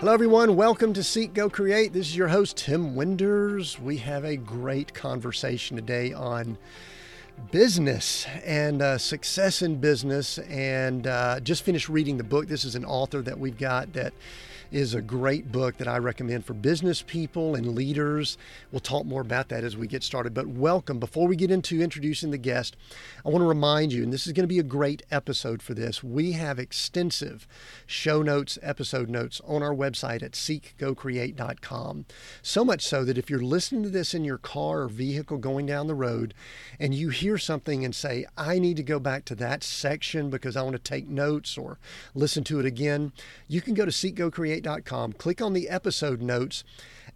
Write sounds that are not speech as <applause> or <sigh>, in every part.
Hello, everyone. Welcome to Seek Go Create. This is your host, Tim Winders. We have a great conversation today on business and uh, success in business. And uh, just finished reading the book. This is an author that we've got that is a great book that I recommend for business people and leaders. We'll talk more about that as we get started. But welcome. Before we get into introducing the guest, I want to remind you, and this is going to be a great episode for this, we have extensive show notes, episode notes on our website at seekgocreate.com. So much so that if you're listening to this in your car or vehicle going down the road and you hear something and say, I need to go back to that section because I want to take notes or listen to it again, you can go to click on the episode notes,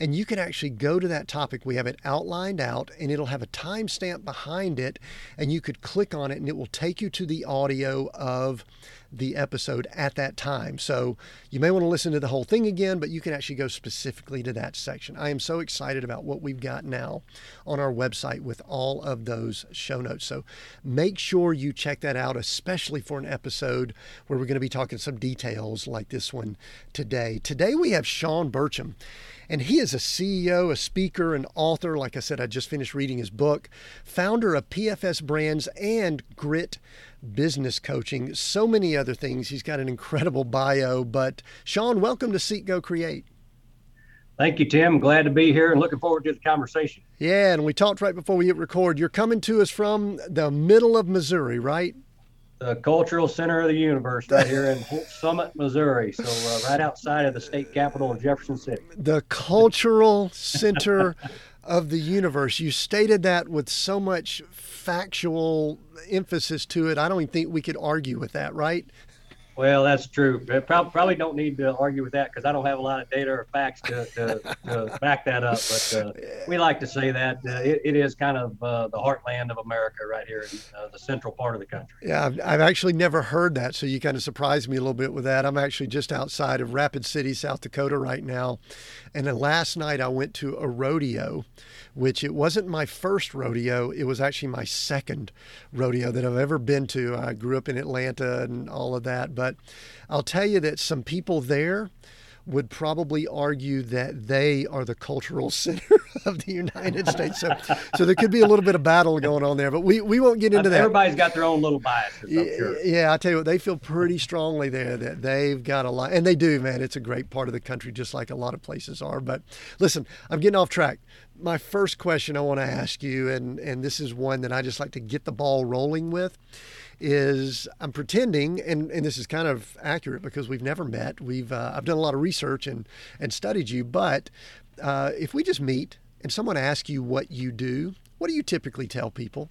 and you can actually go to that topic. We have it outlined out, and it'll have a timestamp behind it, and you could click on it, and it will take you to the audio of the episode at that time. So you may want to listen to the whole thing again, but you can actually go specifically to that section. I am so excited about what we've got now on our website with all of those show notes. So make sure you check that out, especially for an episode where we're going to be talking some details like this one today. Today we have Sean Burcham. And he is a CEO, a speaker, an author. Like I said, I just finished reading his book, founder of PFS Brands and Grit business coaching, so many other things. He's got an incredible bio. But Sean, welcome to Seek Go Create. Thank you, Tim. Glad to be here and looking forward to the conversation. Yeah, and we talked right before we hit record. You're coming to us from the middle of Missouri, right? The cultural center of the universe, right here in <laughs> Summit, Missouri. So, uh, right outside of the state capital of Jefferson City. The cultural center of the universe. You stated that with so much factual emphasis to it. I don't even think we could argue with that, right? Well, that's true. Probably don't need to argue with that because I don't have a lot of data or facts to, to, to <laughs> back that up. But uh, we like to say that uh, it, it is kind of uh, the heartland of America right here in uh, the central part of the country. Yeah, I've, I've, actually never heard that. So you kind of surprised me a little bit with that. I'm actually just outside of Rapid City, South Dakota right now. And then last night I went to a rodeo which it wasn't my first rodeo. It was actually my second rodeo that I've ever been to. I grew up in Atlanta and all of that. But I'll tell you that some people there would probably argue that they are the cultural <laughs> center of the United States. So, so there could be a little bit of battle going on there, but we, we won't get into that. Everybody's got their own little biases. Sure. Yeah, I tell you what, they feel pretty strongly there that they've got a lot, and they do, man. It's a great part of the country, just like a lot of places are. But listen, I'm getting off track. My first question I want to ask you, and and this is one that I just like to get the ball rolling with is I'm pretending, and, and this is kind of accurate because we've never met. We've uh, I've done a lot of research and and studied you, but uh, if we just meet and someone asks you what you do, what do you typically tell people?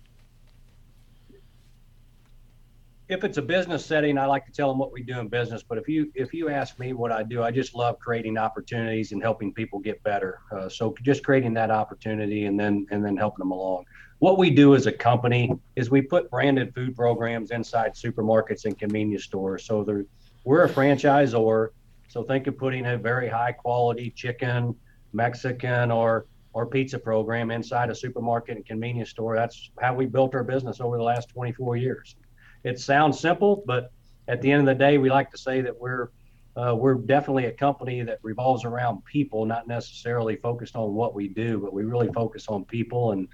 If it's a business setting, I like to tell them what we do in business. But if you if you ask me what I do, I just love creating opportunities and helping people get better. Uh, so just creating that opportunity and then and then helping them along what we do as a company is we put branded food programs inside supermarkets and convenience stores. So we're a franchisor. So think of putting a very high quality chicken, Mexican, or or pizza program inside a supermarket and convenience store. That's how we built our business over the last 24 years. It sounds simple, but at the end of the day, we like to say that we're uh, we're definitely a company that revolves around people, not necessarily focused on what we do, but we really focus on people and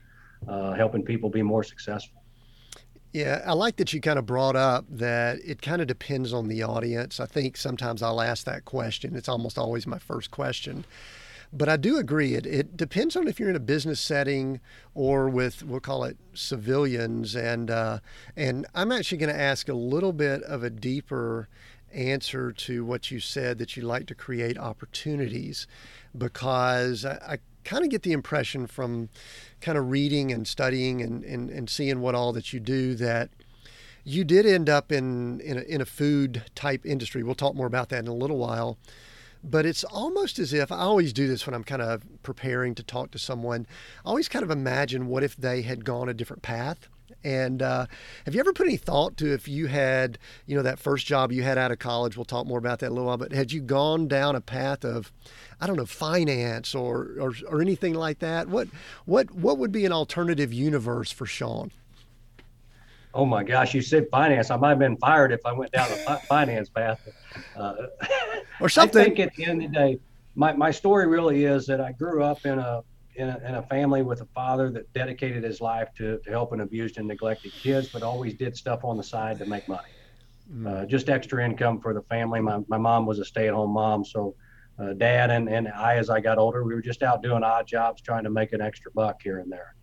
uh, helping people be more successful. Yeah, I like that you kind of brought up that it kind of depends on the audience. I think sometimes I'll ask that question. It's almost always my first question. But I do agree. It, it depends on if you're in a business setting or with, we'll call it civilians. And, uh, and I'm actually going to ask a little bit of a deeper answer to what you said that you like to create opportunities because I, I kind of get the impression from kind of reading and studying and, and, and seeing what all that you do that you did end up in, in a, in a food type industry. We'll talk more about that in a little while. But it's almost as if I always do this when I'm kind of preparing to talk to someone. I always kind of imagine what if they had gone a different path and uh, have you ever put any thought to if you had, you know, that first job you had out of college? We'll talk more about that a little while. But had you gone down a path of, I don't know, finance or or, or anything like that? What what what would be an alternative universe for Sean? Oh my gosh, you said finance. I might have been fired if I went down the <laughs> finance path. Uh, <laughs> or something. I think at the end of the day, my, my story really is that I grew up in a, in a, in a family with a father that dedicated his life to, to helping abused and neglected kids, but always did stuff on the side to make money. Mm. Uh, just extra income for the family. My, my mom was a stay at home mom. So, uh, dad and, and I, as I got older, we were just out doing odd jobs trying to make an extra buck here and there.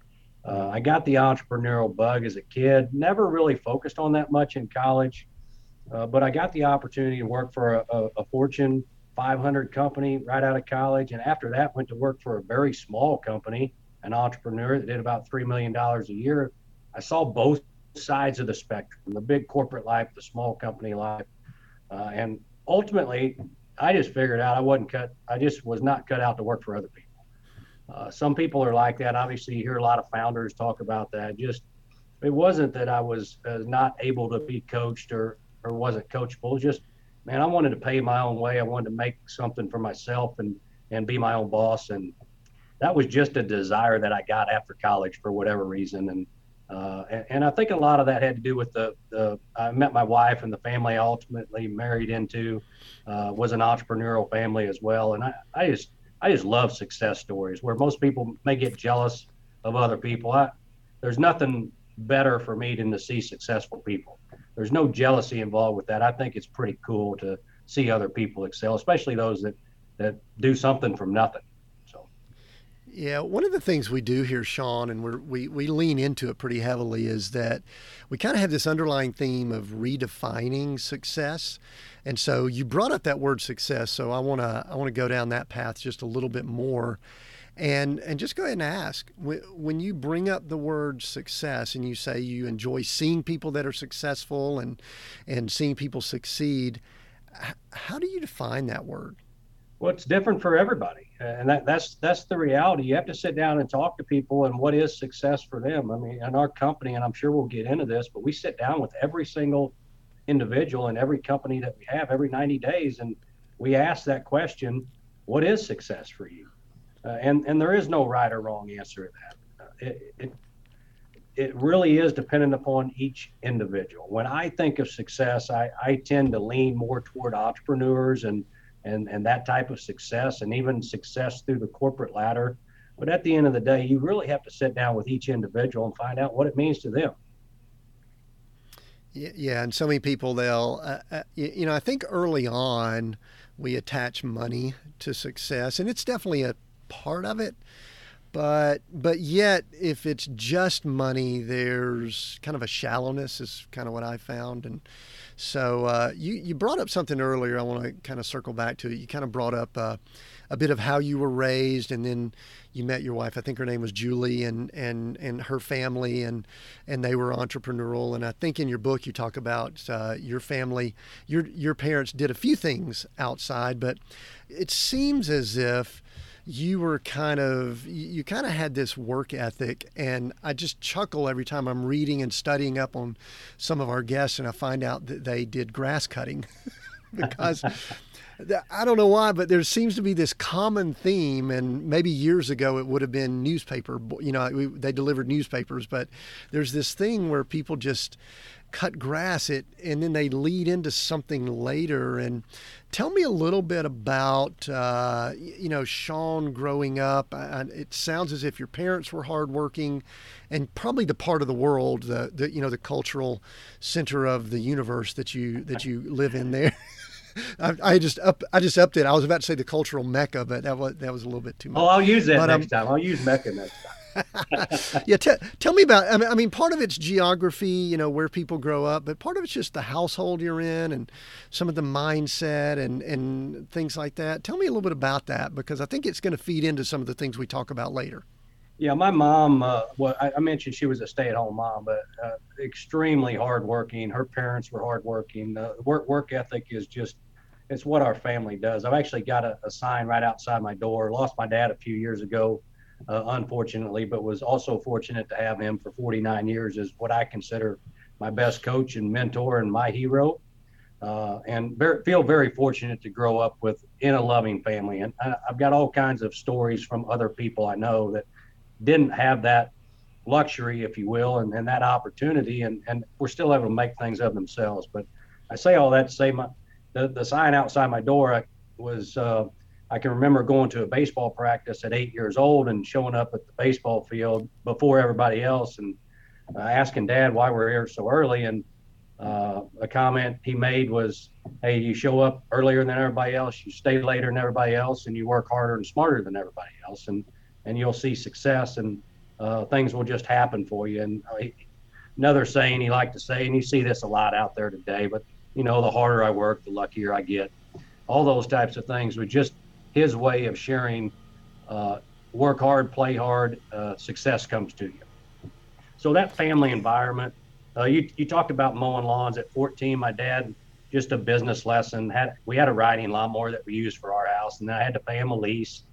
Uh, I got the entrepreneurial bug as a kid, never really focused on that much in college, uh, but I got the opportunity to work for a, a, a, Fortune 500 company right out of college. And after that, went to work for a very small company, an entrepreneur that did about $3 million a year. I saw both sides of the spectrum the big corporate life, the small company life. Uh, and ultimately, I just figured out I wasn't cut, I just was not cut out to work for other people. Uh, some people are like that. Obviously, you hear a lot of founders talk about that. Just it wasn't that I was uh, not able to be coached or or wasn't coachable. Just man, I wanted to pay my own way. I wanted to make something for myself and and be my own boss. And that was just a desire that I got after college for whatever reason. And uh, and, and, I think a lot of that had to do with the, the I met my wife and the family I ultimately married into uh, was an entrepreneurial family as well. And I, I just I just love success stories where most people may get jealous of other people. I, there's nothing better for me than to see successful people. There's no jealousy involved with that. I think it's pretty cool to see other people excel, especially those that that do something from nothing. So, yeah, one of the things we do here, Sean, and we we lean into it pretty heavily, is that we kind of have this underlying theme of redefining success. And so you brought up that word success, so I want to I want to go down that path just a little bit more. And, and just go ahead and ask when you bring up the word success and you say you enjoy seeing people that are successful and, and seeing people succeed, how do you define that word? Well, it's different for everybody, and that, that's that's the reality. You have to sit down and talk to people, and what is success for them. I mean, in our company, and I'm sure we'll get into this, but we sit down with every single individual in every company that we have every 90 days, and we ask that question: What is success for you? Uh, and and there is no right or wrong answer to that. Uh, it, it it really is dependent upon each individual. When I think of success, I, I tend to lean more toward entrepreneurs and and and that type of success, and even success through the corporate ladder. But at the end of the day, you really have to sit down with each individual and find out what it means to them. Yeah, and so many people they'll, uh, uh, you know, I think early on we attach money to success, and it's definitely a part of it. But but yet, if it's just money, there's kind of a shallowness, is kind of what I found. And so uh, you you brought up something earlier. I want to kind of circle back to it. You kind of brought up uh, a bit of how you were raised, and then you met your wife. I think her name was Julie, and and and her family, and and they were entrepreneurial. And I think in your book you talk about uh, your family. Your your parents did a few things outside, but it seems as if you were kind of you kind of had this work ethic and i just chuckle every time i'm reading and studying up on some of our guests and i find out that they did grass cutting <laughs> because <laughs> I don't know why, but there seems to be this common theme, and maybe years ago it would have been newspaper. You know, we, they delivered newspapers, but there's this thing where people just cut grass it and then they lead into something later and tell me a little bit about uh, you know sean growing up it sounds as if your parents were hardworking and probably the part of the world the, the you know the cultural center of the universe that you that you live in there <laughs> I, I, just up I just upped it. I was about to say the cultural mecca, but that was that was a little bit too much. Oh, I'll use that but, next um, time. I'll use mecca next time. <laughs> yeah, t- tell me about. I mean, I mean, part of it's geography, you know, where people grow up, but part of it's just the household you're in and some of the mindset and and things like that. Tell me a little bit about that because I think it's going to feed into some of the things we talk about later. Yeah, my mom. Uh, well, I, I, mentioned she was a stay-at-home mom, but uh, extremely hardworking. Her parents were hardworking. Uh, work work ethic is just it's what our family does. I've actually got a, a, sign right outside my door. Lost my dad a few years ago, uh, unfortunately, but was also fortunate to have him for 49 years as what I consider my best coach and mentor and my hero. Uh, and feel very fortunate to grow up with in a loving family. And I, I've got all kinds of stories from other people I know that didn't have that luxury, if you will, and, and that opportunity, and, and we're still able to make things of themselves. But I say all that to say my the, the sign outside my door was uh, I can remember going to a baseball practice at eight years old and showing up at the baseball field before everybody else and uh, asking dad why we're here so early. And uh, a comment he made was, Hey, you show up earlier than everybody else, you stay later than everybody else, and you work harder and smarter than everybody else. And, and you'll see success and uh, things will just happen for you. And uh, he, another saying he liked to say, and you see this a lot out there today, but you know, the harder I work, the luckier I get. All those types of things were just his way of sharing uh, work hard, play hard, uh, success comes to you. So that family environment, uh, you, you talked about mowing lawns at 14. My dad, just a business lesson, had we had a riding lawnmower that we used for our house, and I had to pay him a lease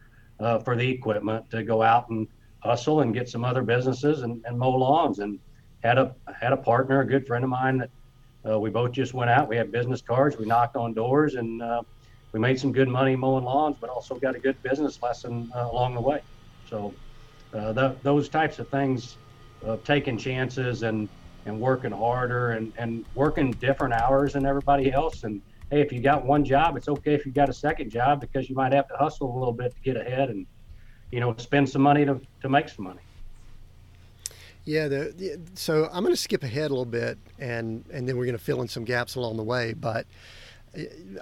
uh, for the equipment to go out and hustle and get some other businesses and, and mow lawns. And had a had a partner, a good friend of mine that uh, we both just went out. We had business cards. We knocked on doors, and uh, we made some good money mowing lawns, but also got a good business lesson uh, along the way. So uh, those types of things of taking chances and and working harder and, and working different hours than everybody else. And hey, if you got one job, it's okay if you got a second job because you might have to hustle a little bit to get ahead and you know spend some money to, to make some money. Yeah, the, the, so I'm going to skip ahead a little bit, and and then we're going to fill in some gaps along the way. But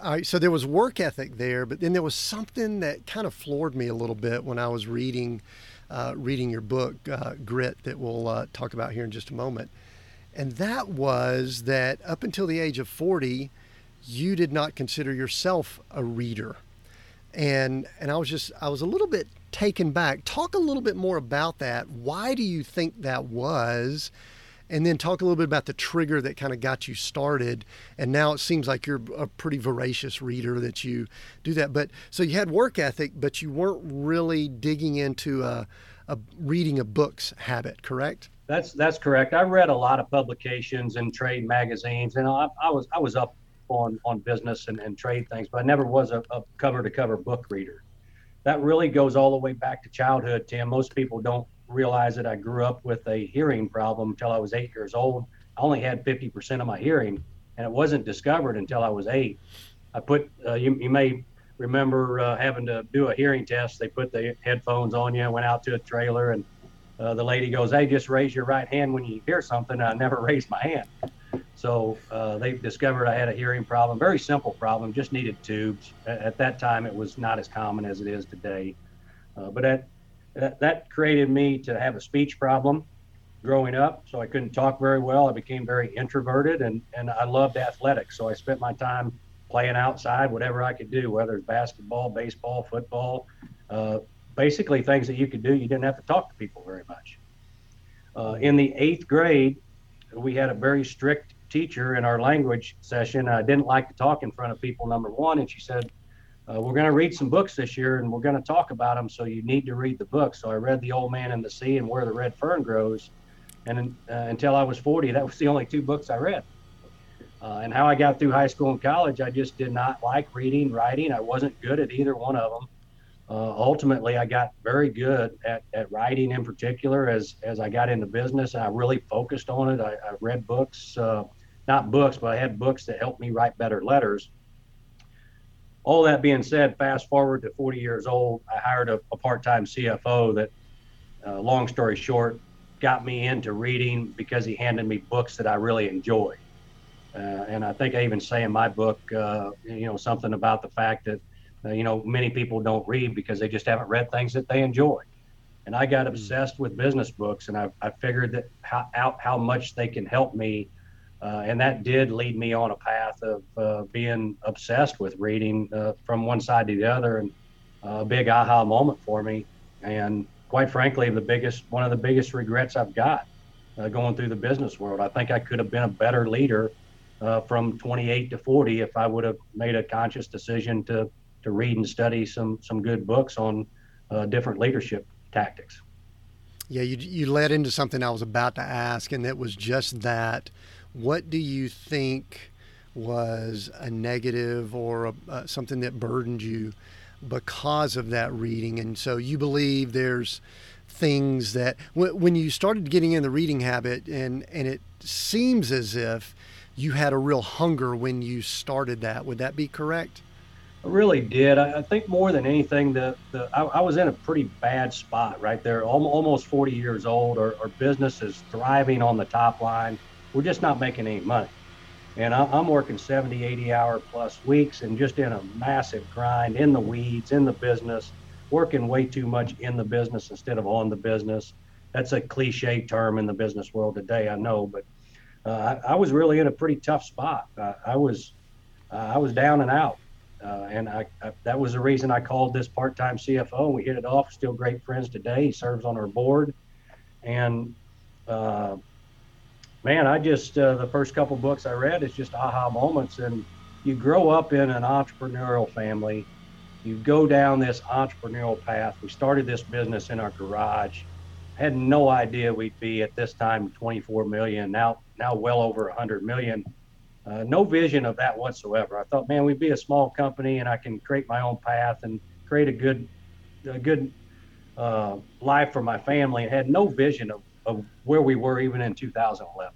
I, so there was work ethic there, but then there was something that kind of floored me a little bit when I was reading uh, reading your book, uh, Grit, that we'll uh, talk about here in just a moment. And that was that up until the age of 40, you did not consider yourself a reader. And and I was just I was a little bit taken back. Talk a little bit more about that. Why do you think that was? And then talk a little bit about the trigger that kind of got you started. And now it seems like you're a pretty voracious reader that you do that. But so you had work ethic, but you weren't really digging into a, a reading a books habit, correct? That's that's correct. I read a lot of publications and trade magazines, and I, I was I was up on on business and, and trade things, but I never was a, a cover to cover book reader that really goes all the way back to childhood, Tim. Most people don't realize that I grew up with a hearing problem until I was eight years old. I only had 50% of my hearing, and it wasn't discovered until I was eight. I put, uh, you, you may remember uh, having to do a hearing test. They put the headphones on you, went out to a trailer, and uh, the lady goes, Hey, just raise your right hand when you hear something. I never <laughs> raised my hand. So uh, they discovered I had a hearing problem, very simple problem, just needed tubes. At, at that time, it was not as common as it is today. Uh, but that, that, that created me to have a speech problem growing up. So I couldn't talk very well. I became very introverted and, and I loved athletics. So I spent my time playing outside, whatever I could do, whether it's basketball, baseball, football, uh, basically things that you could do. You didn't have to talk to people very much. Uh, in the eighth grade, we had a very strict teacher in our language session. I didn't like to talk in front of people, number one. And she said, uh, We're going to read some books this year and we're going to talk about them. So you need to read the books. So I read The Old Man and the Sea and Where the Red Fern Grows. And uh, until I was 40, that was the only two books I read. Uh, and how I got through high school and college, I just did not like reading, writing. I wasn't good at either one of them uh, ultimately I got very good at, at writing in particular as, as I got into business and I really focused on it. I, I read books, uh, not books, but I had books that helped me write better letters. All that being said, fast forward to 40 years old, I hired a, a part-time CFO that, uh, long story short, got me into reading because he handed me books that I really enjoy. Uh, and I think I even say in my book, uh, you know, something about the fact that uh, you know, many people don't read because they just haven't read things that they enjoy. And I got hmm. obsessed with business books, and I, I figured that how, out how much they can help me. Uh, and that did lead me on a path of uh, being obsessed with reading uh, from one side to the other, and a big aha moment for me. And quite frankly, the biggest one of the biggest regrets I've got uh, going through the business world. I think I could have been a better leader uh, from 28 to 40 if I would have made a conscious decision to to read and study some some good books on uh, different leadership tactics. Yeah, you you led into something I was about to ask, and it was just that. What do you think was a negative or a, uh, something that burdened you because of that reading? And so you believe there's things that when you started getting in the reading habit and and it seems as if you had a real hunger when you started that would that be correct I really did. I, I think more than anything, the, the I, I, was in a pretty bad spot right there. Almost 40 years old. Our, our business is thriving on the top line. We're just not making any money. And I, I'm working 70, 80 hour plus weeks and just in a massive grind in the weeds, in the business, working way too much in the business instead of on the business. That's a cliche term in the business world today, I know, but uh, I, I, was really in a pretty tough spot. Uh, I was uh, I was down and out. Uh, and I, I, that was the reason I called this part-time CFO. We hit it off. Still great friends today. He serves on our board, and uh, man, I just uh, the first couple books I read is just aha moments. And you grow up in an entrepreneurial family, you go down this entrepreneurial path. We started this business in our garage. Had no idea we'd be at this time 24 million. Now, now well over 100 million uh, no vision of that whatsoever. I thought, man, we'd be a small company and I can create my own path and create a good, a good uh, life for my family, and had no vision of, of where we were even in 2011.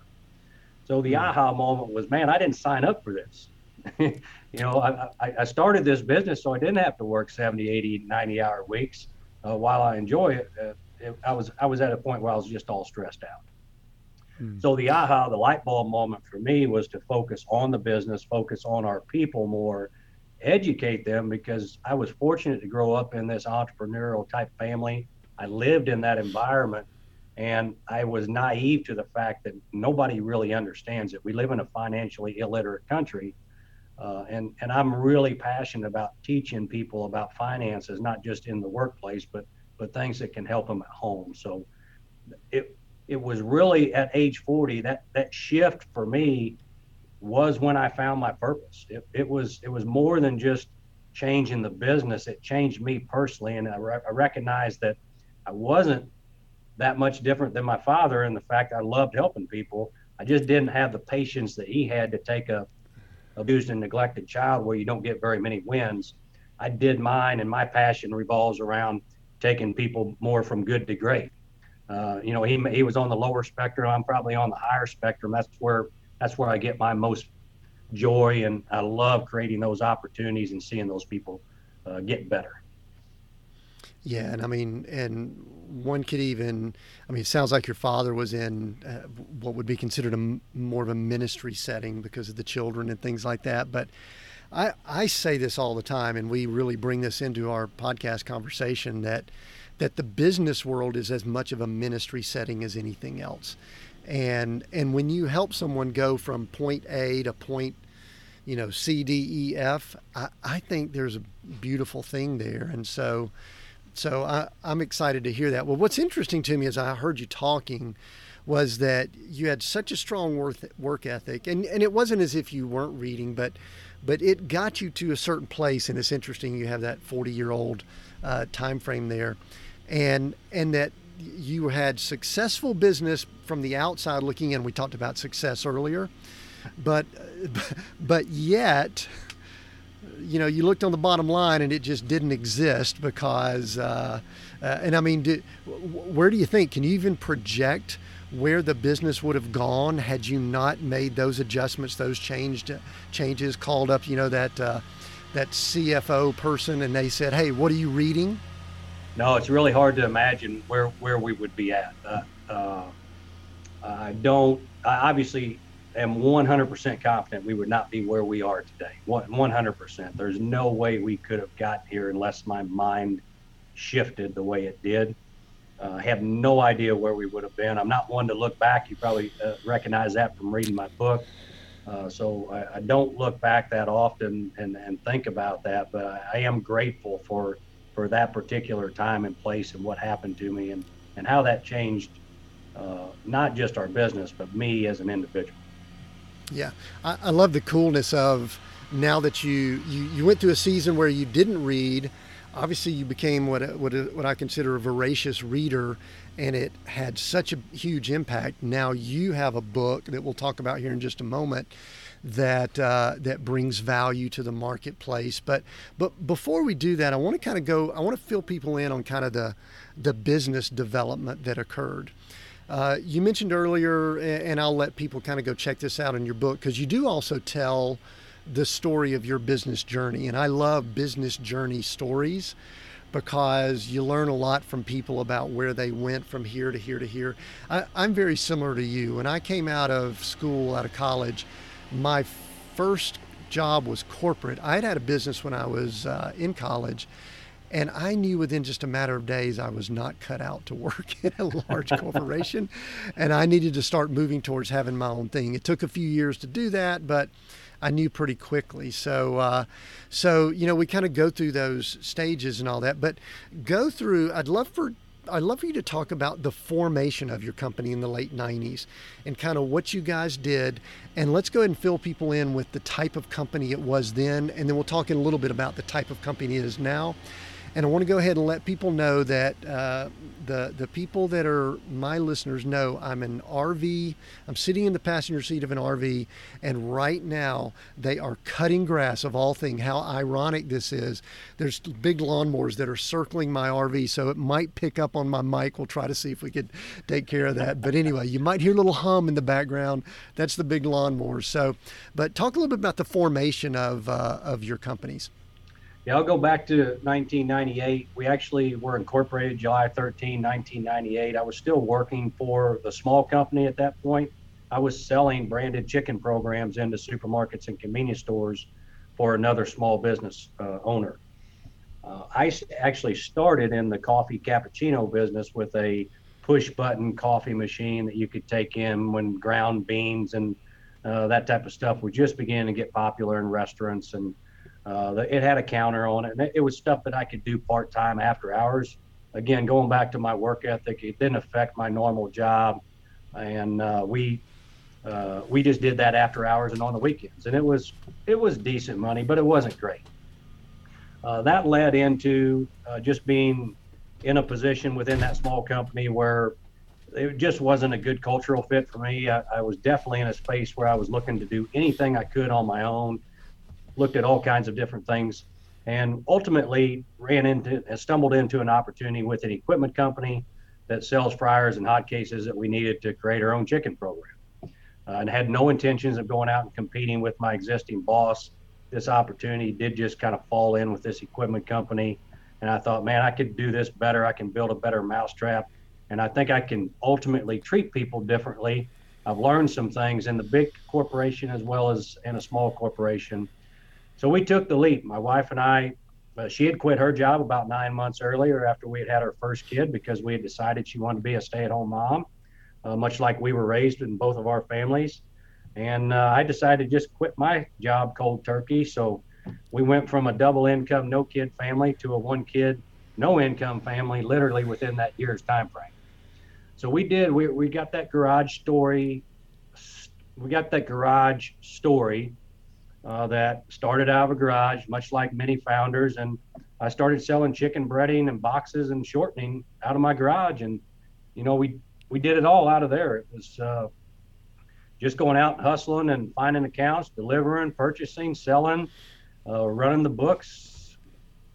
So the hmm. aha moment was, man, I didn't sign up for this. <laughs> you know, I, I, started this business so I didn't have to work 70, 80, 90 hour weeks. Uh, while I enjoy it, uh, it, I was I was at a point where I was just all stressed out. Hmm. So the aha, the light bulb moment for me was to focus on the business, focus on our people more, educate them because I was fortunate to grow up in this entrepreneurial type family. I lived in that environment and I was naive to the fact that nobody really understands it. We live in a financially illiterate country. Uh, and, and I'm really passionate about teaching people about finances, not just in the workplace, but, but things that can help them at home. So it, it was really at age 40 that that shift for me was when I found my purpose. It, it was it was more than just changing the business. It changed me personally, and I, re- I recognized that I wasn't that much different than my father in the fact I loved helping people. I just didn't have the patience that he had to take a abused and neglected child where you don't get very many wins. I did mine, and my passion revolves around taking people more from good to great. Uh, you know, he he was on the lower spectrum. I'm probably on the higher spectrum. That's where that's where I get my most joy, and I love creating those opportunities and seeing those people uh, get better. Yeah, and I mean, and one could even, I mean, it sounds like your father was in uh, what would be considered a more of a ministry setting because of the children and things like that. But I I say this all the time, and we really bring this into our podcast conversation that that the business world is as much of a ministry setting as anything else. And and when you help someone go from point A to point, you know, C, D, E, F, I, I think there's a beautiful thing there. And so so I, I'm excited to hear that. Well, what's interesting to me as I heard you talking was that you had such a strong work, work ethic and, and it wasn't as if you weren't reading, but but it got you to a certain place and it's interesting you have that 40 year old uh, time frame there and and that you had successful business from the outside looking in. We talked about success earlier, but <laughs> but yet, you know, you looked on the bottom line and it just didn't exist because. Uh, uh, and I mean, do, where do you think? Can you even project where the business would have gone had you not made those adjustments, those changed changes? Called up, you know, that uh, that CFO person, and they said, "Hey, what are you reading?" no, it's really hard to imagine where where we would be at. Uh, uh, I don't. I obviously am 100% confident we would not be where we are today. 100%. There's no way we could have gotten here unless my mind shifted the way it did. Uh, I have no idea where we would have been. I'm not one to look back. You probably uh, recognize that from reading my book. Uh, so I, I, don't look back that often and, and think about that, but I, I am grateful for for that particular time and place and what happened to me and, and how that changed uh, not just our business, but me as an individual. Yeah, I, I love the coolness of now that you, you, you went through a season where you didn't read. Obviously, you became what what what I consider a voracious reader, and it had such a huge impact. Now you have a book that we'll talk about here in just a moment that uh, that brings value to the marketplace. But but before we do that, I want to kind of go. I want to fill people in on kind of the the business development that occurred. Uh, you mentioned earlier, and I'll let people kind of go check this out in your book because you do also tell the story of your business journey, and I love business journey stories because you learn a lot from people about where they went from here to here to here. I, am very similar to you. When I came out of school, out of college, my first job was corporate. I had had a business when I was uh, in college. And I knew within just a matter of days I was not cut out to work <laughs> in a large <laughs> corporation. And I needed to start moving towards having my own thing. It took a few years to do that, but I knew pretty quickly. So, uh, so you know, we kind of go through those stages and all that. But go through. I'd love for I'd love for you to talk about the formation of your company in the late 90s and kind of what you guys did. And let's go ahead and fill people in with the type of company it was then. And then we'll talk in a little bit about the type of company it is now. And I want to go ahead and let people know that uh, the the people that are my listeners know I'm an RV. I'm sitting in the passenger seat of an RV, and right now they are cutting grass. Of all things, how ironic this is! There's big lawnmowers that are circling my RV, so it might pick up on my mic. We'll try to see if we could take care of that. But anyway, you might hear a little hum in the background. That's the big lawnmowers. So, but talk a little bit about the formation of uh, of your companies. Yeah, I'll go back to 1998. We actually were incorporated July 13, 1998. I was still working for the small company at that point. I was selling branded chicken programs into supermarkets and convenience stores for another small business uh, owner. Uh, I actually started in the coffee cappuccino business with a push button coffee machine that you could take in when ground beans and uh, that type of stuff were just beginning to get popular in restaurants and uh, it had a counter on it, and it was stuff that I could do part time after hours. Again, going back to my work ethic, it didn't affect my normal job, and uh, we uh, we just did that after hours and on the weekends, and it was it was decent money, but it wasn't great. Uh, that led into uh, just being in a position within that small company where it just wasn't a good cultural fit for me. I, I was definitely in a space where I was looking to do anything I could on my own looked at all kinds of different things, and ultimately ran into stumbled into an opportunity with an equipment company that sells fryers and hot cases that we needed to create our own chicken program. Uh, and had no intentions of going out and competing with my existing boss. This opportunity did just kind of fall in with this equipment company. And I thought, man, I could do this better. I can build a better mousetrap. And I think I can ultimately treat people differently. I've learned some things in the big corporation as well as in a small corporation so we took the leap. My wife and I, uh, she had quit her job about nine months earlier after we had had our first kid because we had decided she wanted to be a stay at home mom, uh, much like we were raised in both of our families. And uh, I decided to just quit my job cold turkey. So we went from a double income, no kid family to a one kid, no income family literally within that year's time frame. So we did, we, we got that garage story. We got that garage story uh, that started out of a garage, much like many founders. And I started selling chicken breading and boxes and shortening out of my garage. And, you know, we, we did it all out of there. It was uh, just going out and hustling and finding accounts, delivering, purchasing, selling, uh, running the books,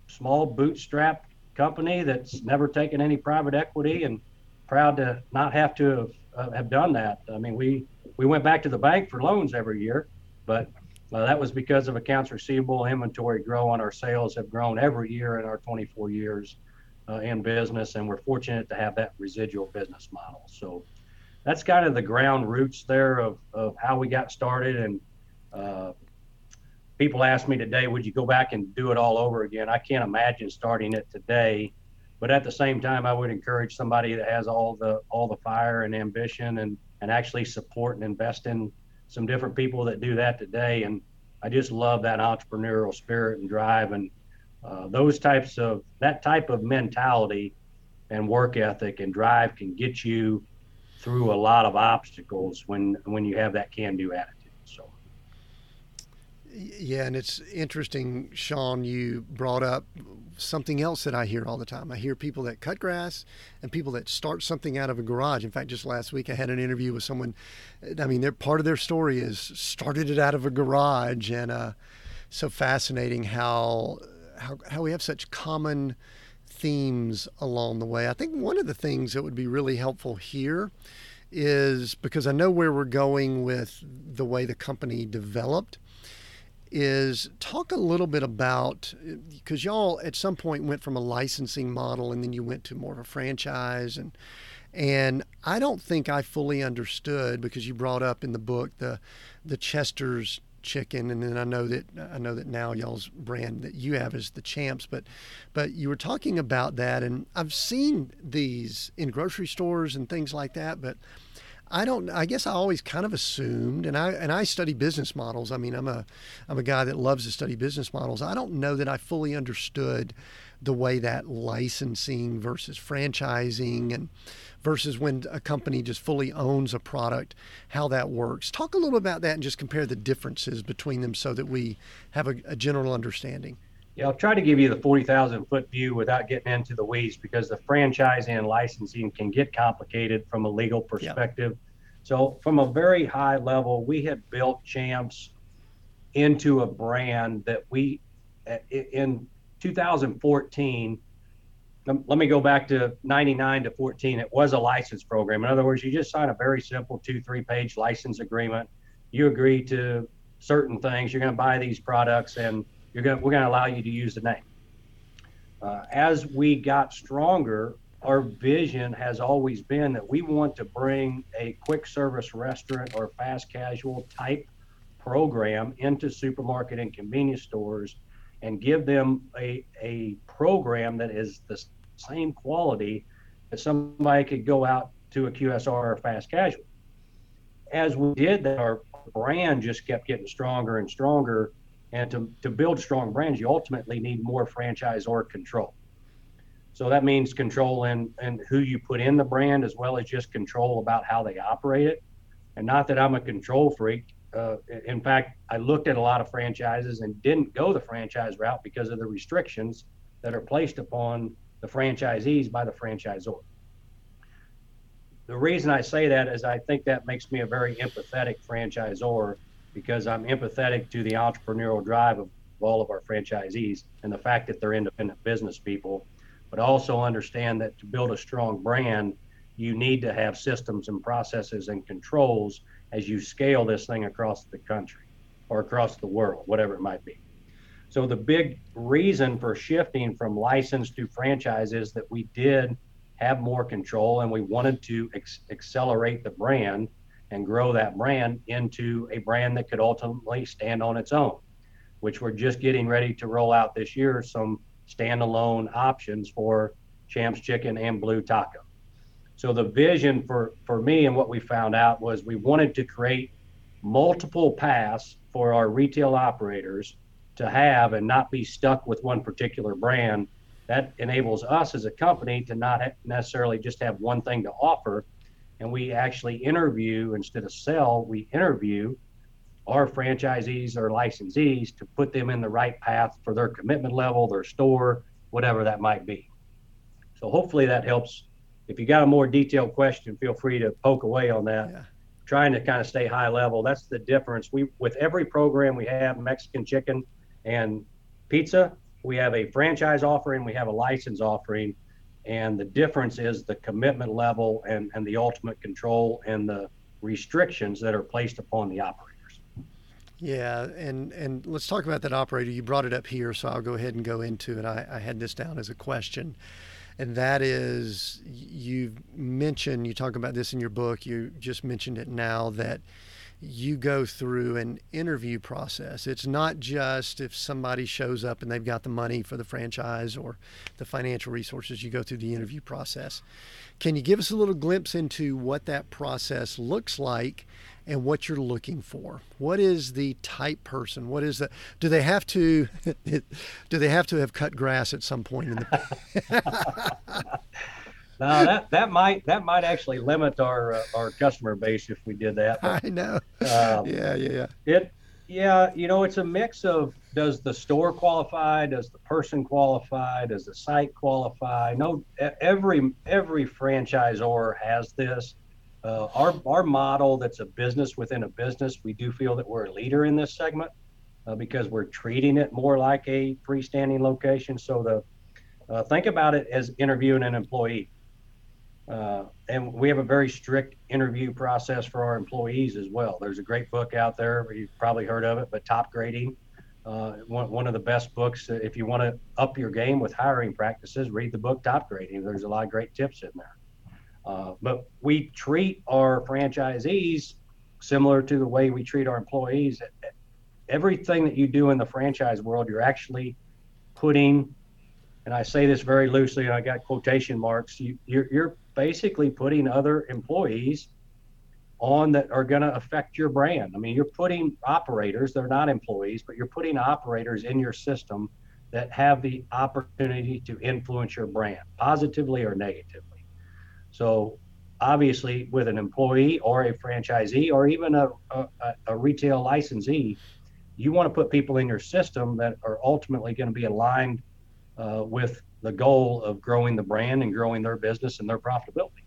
small bootstrap company that's never taken any private equity and proud to not have to have, uh, have done that. I mean, we, we went back to the bank for loans every year, but uh, that was because of accounts receivable, inventory growing. Our sales have grown every year in our 24 years uh, in business, and we're fortunate to have that residual business model. So that's kind of the ground roots there of, of how we got started. And uh, people ask me today, would you go back and do it all over again? I can't imagine starting it today. But at the same time, I would encourage somebody that has all the all the fire and ambition and, and actually support and invest in some different people that do that today. And I just love that entrepreneurial spirit and drive and uh, those types of that type of mentality and work ethic and drive can get you through a lot of obstacles when when you have that can do attitude. Yeah, and it's interesting, Sean. You brought up something else that I hear all the time. I hear people that cut grass and people that start something out of a garage. In fact, just last week I had an interview with someone. I mean, their part of their story is started it out of a garage, and uh, so fascinating how how how we have such common themes along the way. I think one of the things that would be really helpful here is because I know where we're going with the way the company developed is talk a little bit about because y'all at some point went from a licensing model and then you went to more of a franchise. And and I don't think I fully understood because you brought up in the book the the Chester's chicken. And then I know that I know that now y'all's brand that you have is the champs. But but you were talking about that. And I've seen these in grocery stores and things like that. But I don't. I guess I always kind of assumed, and I and I study business models. I mean, I'm a I'm a guy that loves to study business models. I don't know that I fully understood the way that licensing versus franchising and versus when a company just fully owns a product, how that works. Talk a little about that and just compare the differences between them so that we have a, a general understanding. Yeah, I'll try to give you the 40,000 foot view without getting into the weeds because the franchising and licensing can get complicated from a legal perspective. Yeah. So, from a very high level, we had built Champs into a brand that we, uh, in 2014, um, let me go back to 99 to 14. It was a license program. In other words, you just sign a very simple two, three page license agreement. You agree to certain things. You're going to buy these products and you're going we're going to allow you to use the name. Uh, as we got stronger, our vision has always been that we want to bring a quick service restaurant or fast casual type program into supermarket and convenience stores and give them a, a program that is the same quality that somebody could go out to a QSR or fast casual. As we did that, our brand just kept getting stronger and stronger and to, to build strong brands, you ultimately need more franchisor control. So that means control in, in who you put in the brand as well as just control about how they operate it. And not that I'm a control freak. Uh, in fact, I looked at a lot of franchises and didn't go the franchise route because of the restrictions that are placed upon the franchisees by the franchisor. The reason I say that is I think that makes me a very empathetic franchisor because I'm empathetic to the entrepreneurial drive of all of our franchisees and the fact that they're independent business people, but also understand that to build a strong brand, you need to have systems and processes and controls as you scale this thing across the country or across the world, whatever it might be. So the big reason for shifting from license to franchise is that we did have more control and we wanted to ex- accelerate the brand and grow that brand into a brand that could ultimately stand on its own, which we're just getting ready to roll out this year some standalone options for Champs Chicken and Blue Taco. So the vision for, for me and what we found out was we wanted to create multiple paths for our retail operators to have and not be stuck with one particular brand. That enables us as a company to not necessarily just have one thing to offer, and we actually interview instead of sell, we interview our franchisees or licensees to put them in the right path for their commitment level, their store, whatever that might be. So hopefully that helps. If you got a more detailed question, feel free to poke away on that. Yeah. Trying to kind of stay high level. That's the difference. We with every program we have Mexican chicken and pizza, we have a franchise offering, we have a license offering and the difference is the commitment level and, and the ultimate control and the restrictions that are placed upon the operators. Yeah, and and let's talk about that operator. You brought it up here, so I'll go ahead and go into it. I, I had this down as a question, and that is you mentioned you talk about this in your book. You just mentioned it now that you go through an interview process. It's not just if somebody shows up and they've got the money for the franchise or the financial resources, you go through the interview process. Can you give us a little glimpse into what that process looks like and what you're looking for? What is the type person? What is the do they have to <laughs> do they have to have cut grass at some point in the <laughs> no, that that might that might actually limit our uh, our customer base if we did that. But, <laughs> I know. Um, yeah, yeah, yeah. It Yeah, you know, it's a mix of does the store qualify, does the person qualify, does the site qualify? No, every every franchisor has this. Uh, our our model that's a business within a business, we do feel that we're a leader in this segment uh, because we're treating it more like a freestanding location. So the uh, think about it as interviewing an employee. Uh, and we have a very strict interview process for our employees as well. There's a great book out there, you've probably heard of it, but Top Grading, uh, one, one of the best books. If you want to up your game with hiring practices, read the book Top Grading. There's a lot of great tips in there. Uh, but we treat our franchisees similar to the way we treat our employees. Everything that you do in the franchise world, you're actually putting, and I say this very loosely, and I got quotation marks. You, you're, you're basically putting other employees on that are going to affect your brand. I mean, you're putting operators, they're not employees, but you're putting operators in your system that have the opportunity to influence your brand positively or negatively. So, obviously, with an employee or a franchisee or even a, a, a retail licensee, you want to put people in your system that are ultimately going to be aligned uh, with the goal of growing the brand and growing their business and their profitability.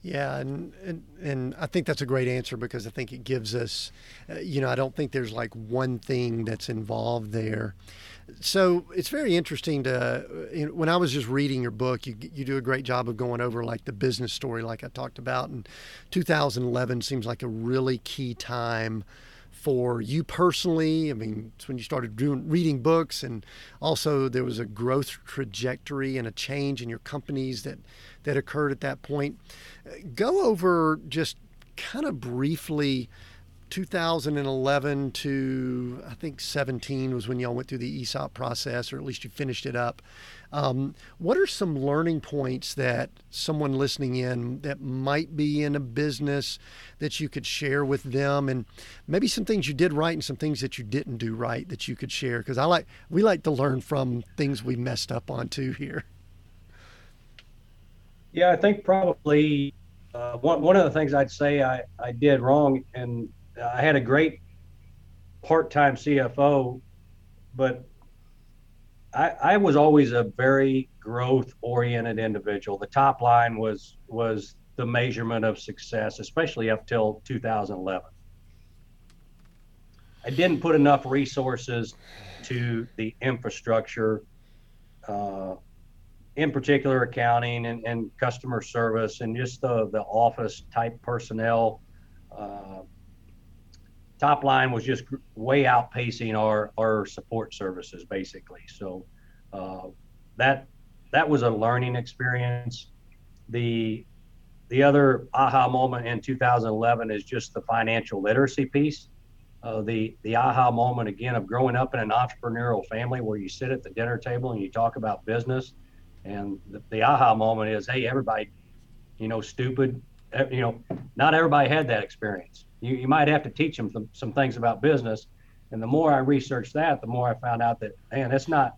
Yeah, and, and and I think that's a great answer because I think it gives us, uh, you know, I don't think there's like one thing that's involved there. So it's very interesting to know, when I was just reading your book, you you do a great job of going over like the business story, like I talked about, and 2011 seems like a really key time for you personally? I mean, it's when you started doing reading books, and also there was a growth trajectory and a change in your companies that that occurred at that point. Go over just kind of briefly 2011 to I think 17 was when y'all went through the ESOP process, or at least you finished it up. Um, what are some learning points that someone listening in that might be in a business that you could share with them, and maybe some things you did right and some things that you didn't do right that you could share? Because I like we like to learn from things we messed up on too here. Yeah, I think probably uh, one one of the things I'd say I, I did wrong, and I had a great part-time CFO, but I, I was always a very growth-oriented individual. The top line was was the measurement of success, especially up till 2011. I didn't put enough resources to the infrastructure, uh, in particular accounting and, and customer service and just the, the office type personnel. Uh, top line was just way outpacing our our support services basically. So uh, that that was a learning experience. The the other aha moment in 2011 is just the financial literacy piece. Uh, the the aha moment again of growing up in an entrepreneurial family where you sit at the dinner table and you talk about business, and the, the aha moment is, hey, everybody, you know, stupid, eh, you know, not everybody had that experience you, you might have to teach them some, some things about business. And the more I researched that, the more I found out that man, it's not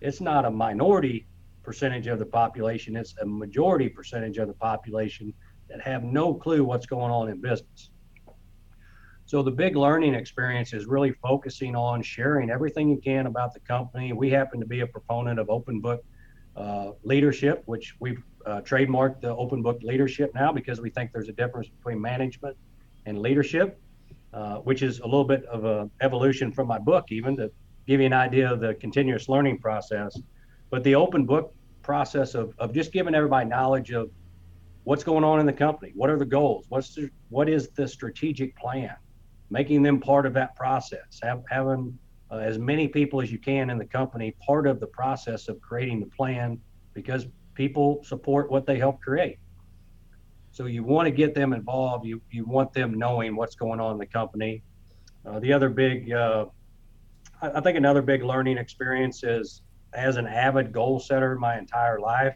it's not a minority percentage of the population; it's a majority percentage of the population that have no clue what's going on in business. So the big learning experience is really focusing on sharing everything you can about the company. We happen to be a proponent of open book uh, leadership, which we've uh, trademarked the open book leadership now because we think there's a difference between management and leadership, uh, which is a little bit of a evolution from my book, even to give you an idea of the continuous learning process. But the open book process of, of just giving everybody knowledge of what's going on in the company, what are the goals, what's the, what is the strategic plan, making them part of that process, have, having uh, as many people as you can in the company part of the process of creating the plan because people support what they help create. So you want to get them involved. You you want them knowing what's going on in the company. Uh, the other big, uh, I, I think another big learning experience is as an avid goal setter my entire life,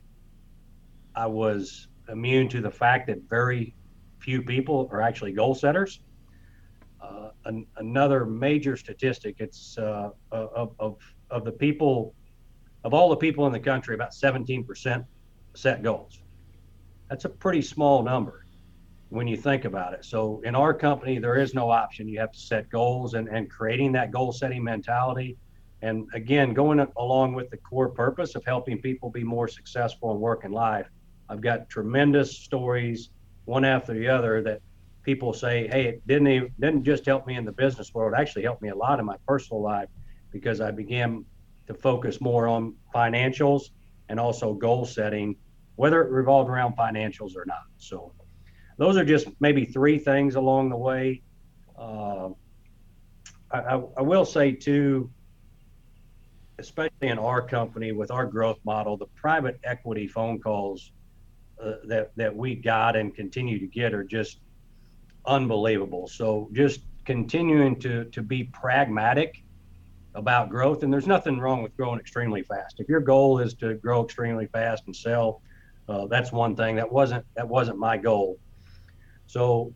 I was immune to the fact that very few people are actually goal setters. Uh, an, another major statistic, it's uh, of, of, of the people, of all the people in the country, about 17% set goals. That's a pretty small number. when you think about it. So in our company, there is no option. You have to set goals and, and creating that goal setting mentality. And again, going along with the core purpose of helping people be more successful in work and life. I've got tremendous stories, one after the other, that people say, "Hey, it didn't even, didn't just help me in the business world. It actually helped me a lot in my personal life because I began to focus more on financials and also goal setting, whether it revolved around financials or not." So those are just maybe three things along the way. Uh, I, I, will say too, especially in our company with our growth model, the private equity phone calls uh, that that we got and continue to get are just unbelievable. So just continuing to to be pragmatic about growth, and there's nothing wrong with growing extremely fast. If your goal is to grow extremely fast and sell, uh, that's one thing. That wasn't that wasn't my goal. So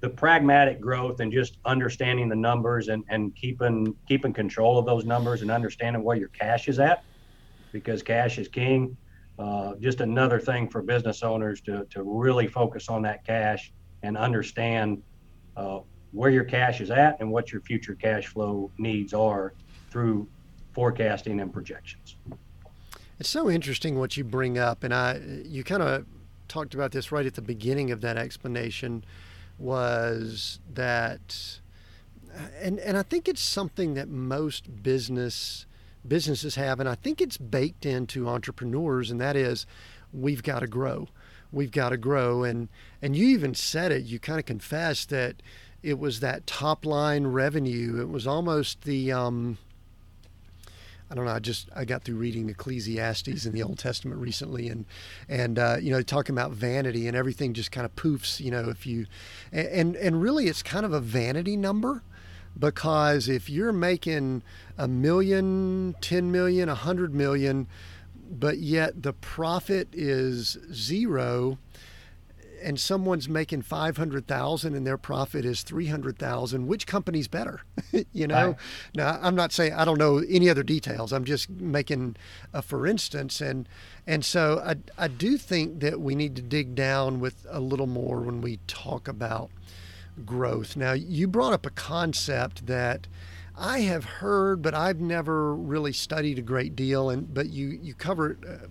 the pragmatic growth and just understanding the numbers and, and keeping keeping control of those numbers and understanding where your cash is at because cash is king. Uh, just another thing for business owners to, to really focus on that cash and understand uh, where your cash is at and what your future cash flow needs are through forecasting and projections. It's so interesting what you bring up, and I you kind of talked about this right at the beginning of that explanation was that and and I think it's something that most business businesses have and I think it's baked into entrepreneurs and that is we've got to grow. We've got to grow and and you even said it you kind of confessed that it was that top line revenue. It was almost the um, I don't know. I just I got through reading Ecclesiastes in the Old Testament recently, and and uh, you know talking about vanity and everything just kind of poofs. You know if you and and really it's kind of a vanity number because if you're making a million, ten million, a hundred million, but yet the profit is zero and someone's making 500,000 and their profit is 300,000, which company's better? <laughs> you know? Right. Now, I'm not saying I don't know any other details. I'm just making a for instance and and so I I do think that we need to dig down with a little more when we talk about growth. Now, you brought up a concept that I have heard, but I've never really studied a great deal. And but you you cover it uh,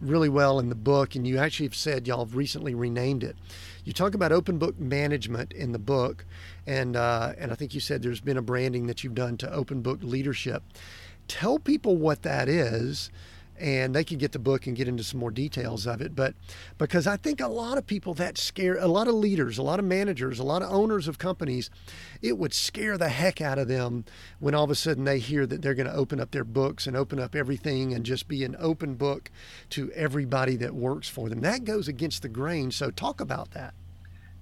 really well in the book, and you actually have said y'all have recently renamed it. You talk about open book management in the book, and uh, and I think you said there's been a branding that you've done to open book leadership. Tell people what that is and they could get the book and get into some more details of it. But because I think a lot of people that scare a lot of leaders, a lot of managers, a lot of owners of companies, it would scare the heck out of them when all of a sudden they hear that they're going to open up their books and open up everything and just be an open book to everybody that works for them. That goes against the grain. So talk about that.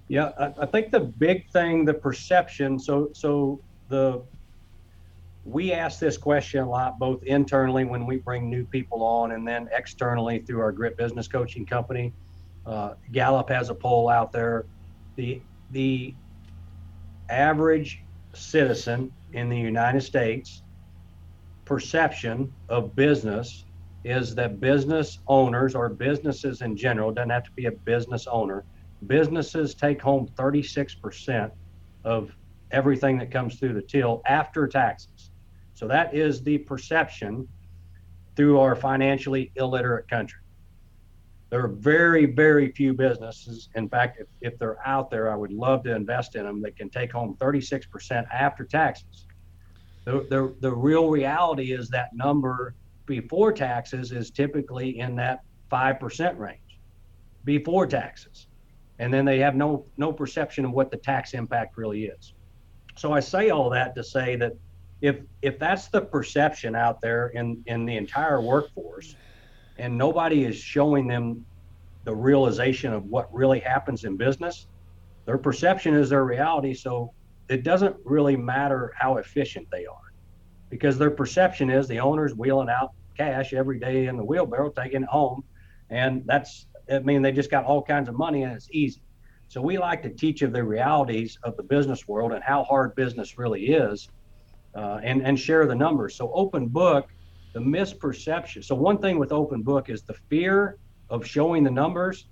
Yeah, I, I think the big thing, the perception. So so the we ask this question a lot, both internally when we bring new people on, and then externally through our Grit Business Coaching Company. Uh, Gallup has a poll out there. The the average citizen in the United States perception of business is that business owners or businesses in general doesn't have to be a business owner. Businesses take home 36% of everything that comes through the till after taxes. So that is the perception through our financially illiterate country. There are very, very few businesses. In fact, if, if they're out there, I would love to invest in them that can take home 36% after taxes. The, the, the real reality is that number before taxes is typically in that 5% range before taxes. And then they have no, no perception of what the tax impact really is. So I say all that to say that if if that's the perception out there in in the entire workforce and nobody is showing them the realization of what really happens in business their perception is their reality. So it doesn't really matter how efficient they are because their perception is the owner's wheeling out cash every day in the wheelbarrow taking it home. And that's i mean they just got all kinds of money and it's easy. So we like to teach of the realities of the business world and how hard business really is uh, and and share the numbers. So open book, the misperception. So one thing with open book is the fear of showing the numbers.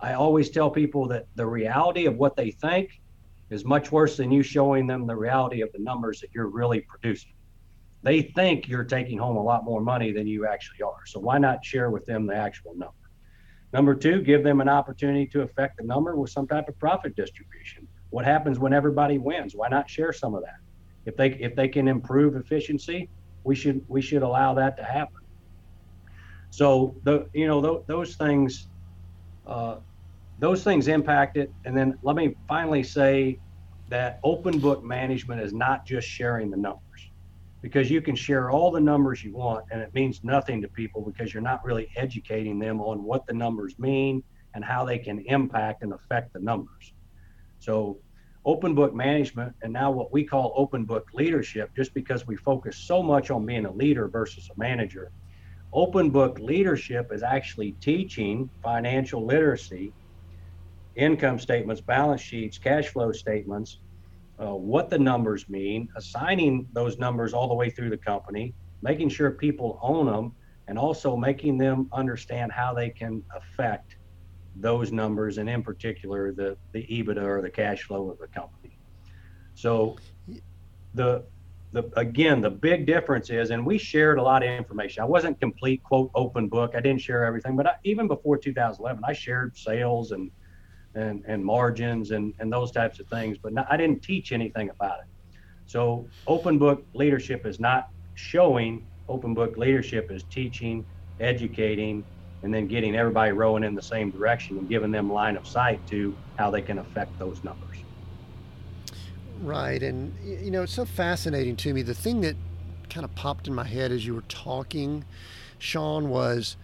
I always tell people that the reality of what they think is much worse than you showing them the reality of the numbers that you're really producing. They think you're taking home a lot more money than you actually are. So why not share with them the actual number? Number two, give them an opportunity to affect the number with some type of profit distribution. What happens when everybody wins? Why not share some of that? If they if they can improve efficiency, we should we should allow that to happen. So the you know th- those things uh, those things impact it. And then let me finally say that open book management is not just sharing the numbers because you can share all the numbers you want and it means nothing to people because you're not really educating them on what the numbers mean and how they can impact and affect the numbers. So open book management and now what we call open book leadership just because we focus so much on being a leader versus a manager. Open book leadership is actually teaching financial literacy income statements, balance sheets, cash flow statements, uh, what the numbers mean, assigning those numbers all the way through the company, making sure people own them, and also making them understand how they can affect those numbers, and in particular, the, the EBITDA or the cash flow of the company. So, the the again, the big difference is, and we shared a lot of information. I wasn't complete quote open book. I didn't share everything, but I, even before 2011, I shared sales and and, and margins and, and those types of things, but not, I didn't teach anything about it. So open book leadership is not showing, open book leadership is teaching, educating, and then getting everybody rowing in the same direction and giving them line of sight to how they can affect those numbers. Right. And, you know, it's so fascinating to me. The thing that kind of popped in my head as you were talking, Sean, was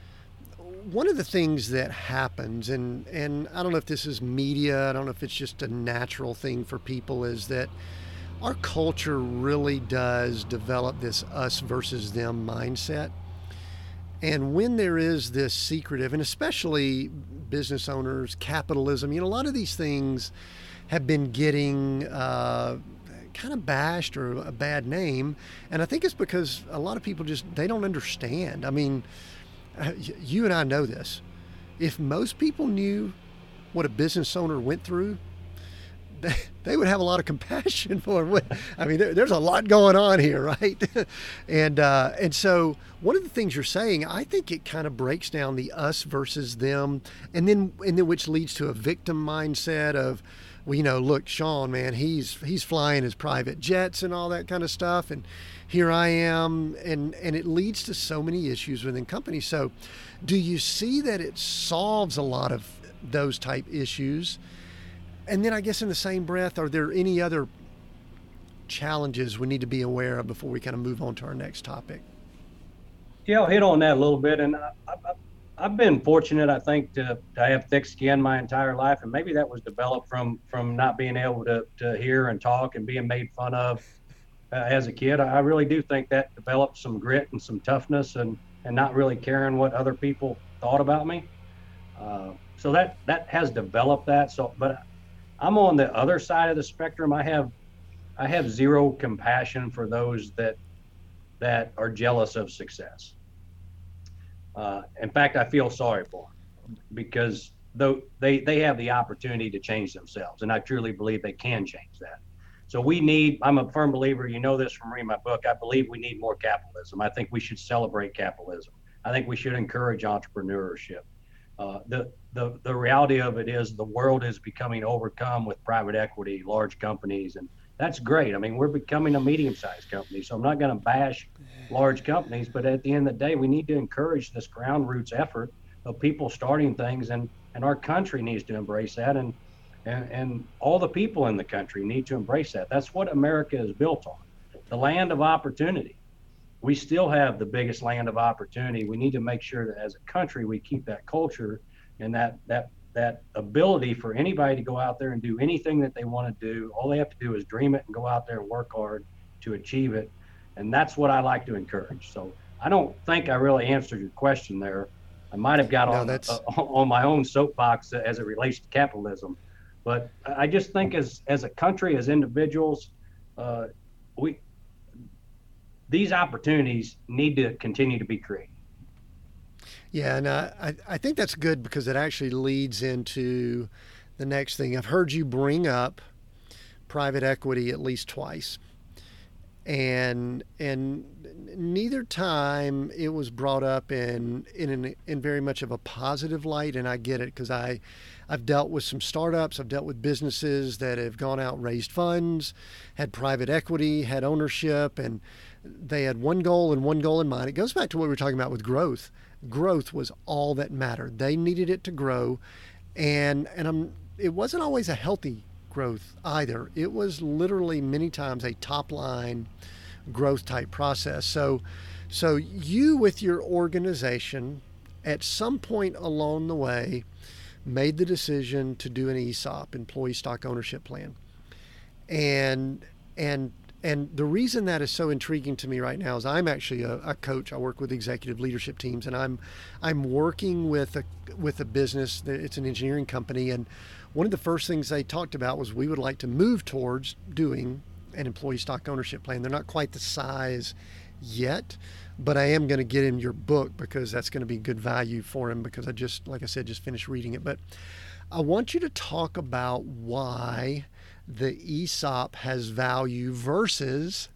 one of the things that happens, and, and I don't know if this is media, I don't know if it's just a natural thing for people, is that our culture really does develop this us versus them mindset. And when there is this secretive, and especially business owners, capitalism, you know, a lot of these things have been getting uh, kind of bashed or a bad name. And I think it's because a lot of people just, they don't understand. I mean, you and I know this. If most people knew what a business owner went through, <laughs> they, would have a lot of compassion <laughs> for him. I mean, there, there's a lot going on here, <laughs> right? and uh, and so one of the things you're saying, I think it kind of breaks down the us versus them, and then and then which leads to a victim mindset of, well, you know, look, Sean, man, he's he's flying his private jets and all that kind of stuff, and here I am, and and it leads to so many issues within companies. So, do you see that it solves a lot of those type issues? And then I guess in the same breath, are there any other challenges we need to be aware of before we kind of move on to our next topic? Yeah, I'll hit on that a little bit, and I, I've been fortunate, I think, to, to have thick skin my entire life, and maybe that was developed from from not being able to to hear and talk and being made fun of uh, as a kid. I really do think that developed some grit and some toughness and, and not really caring what other people thought about me. Uh, so that that has developed that. So, but I'm on the other side of the spectrum. I have I have zero compassion for those that that are jealous of success. Uh, in fact, I feel sorry for them because though they they have the opportunity to change themselves, and I truly believe they can change that. So we need, I'm a firm believer, you know this from reading my book, I believe we need more capitalism. I think we should celebrate capitalism. I think we should encourage entrepreneurship. Uh, the, the, the reality of it is the world is becoming overcome with private equity, large companies, and that's great. I mean, we're becoming a medium sized company, so I'm not going to bash large companies, but at the end of the day, we need to encourage this ground roots effort of people starting things, and, and our country needs to embrace that. And and, and all the people in the country need to embrace that. That's what America is built on the land of opportunity. We still have the biggest land of opportunity. We need to make sure that as a country we keep that culture and that that that ability for anybody to go out there and do anything that they want to do. All they have to do is dream it and go out there and work hard to achieve it. And that's what I like to encourage. So I don't think I really answered your question there. I might have got no, on uh, <laughs> on my own soapbox as it relates to capitalism. But I just think as as a country, as individuals, uh, we these opportunities need to continue to be created. Yeah, and uh, I, I think that's good because it actually leads into the next thing. I've heard you bring up private equity at least twice. And and neither time it was brought up in in an, in very much of a positive light and I get it because I I've dealt with some startups, I've dealt with businesses that have gone out raised funds, had private equity, had ownership and they had one goal and one goal in mind. It goes back to what we were talking about with growth. Growth was all that mattered. They needed it to grow and and I'm it wasn't always a healthy growth either. It was literally many times a top line growth type process. So, so you with your organization at some point along the way made the decision to do an ESOP, employee stock ownership plan. And and and the reason that is so intriguing to me right now is I'm actually a, a, coach. I work with executive leadership teams, and I'm I'm working with a with a business. That it's an engineering company, and one of the first things they talked about was we would like to move towards doing an employee stock ownership plan. They're not quite the size yet, but I am going to get him your book because that's going to be good value for him because I just, like I said, just finished reading it. But I want you to talk about why the ESOP has value versus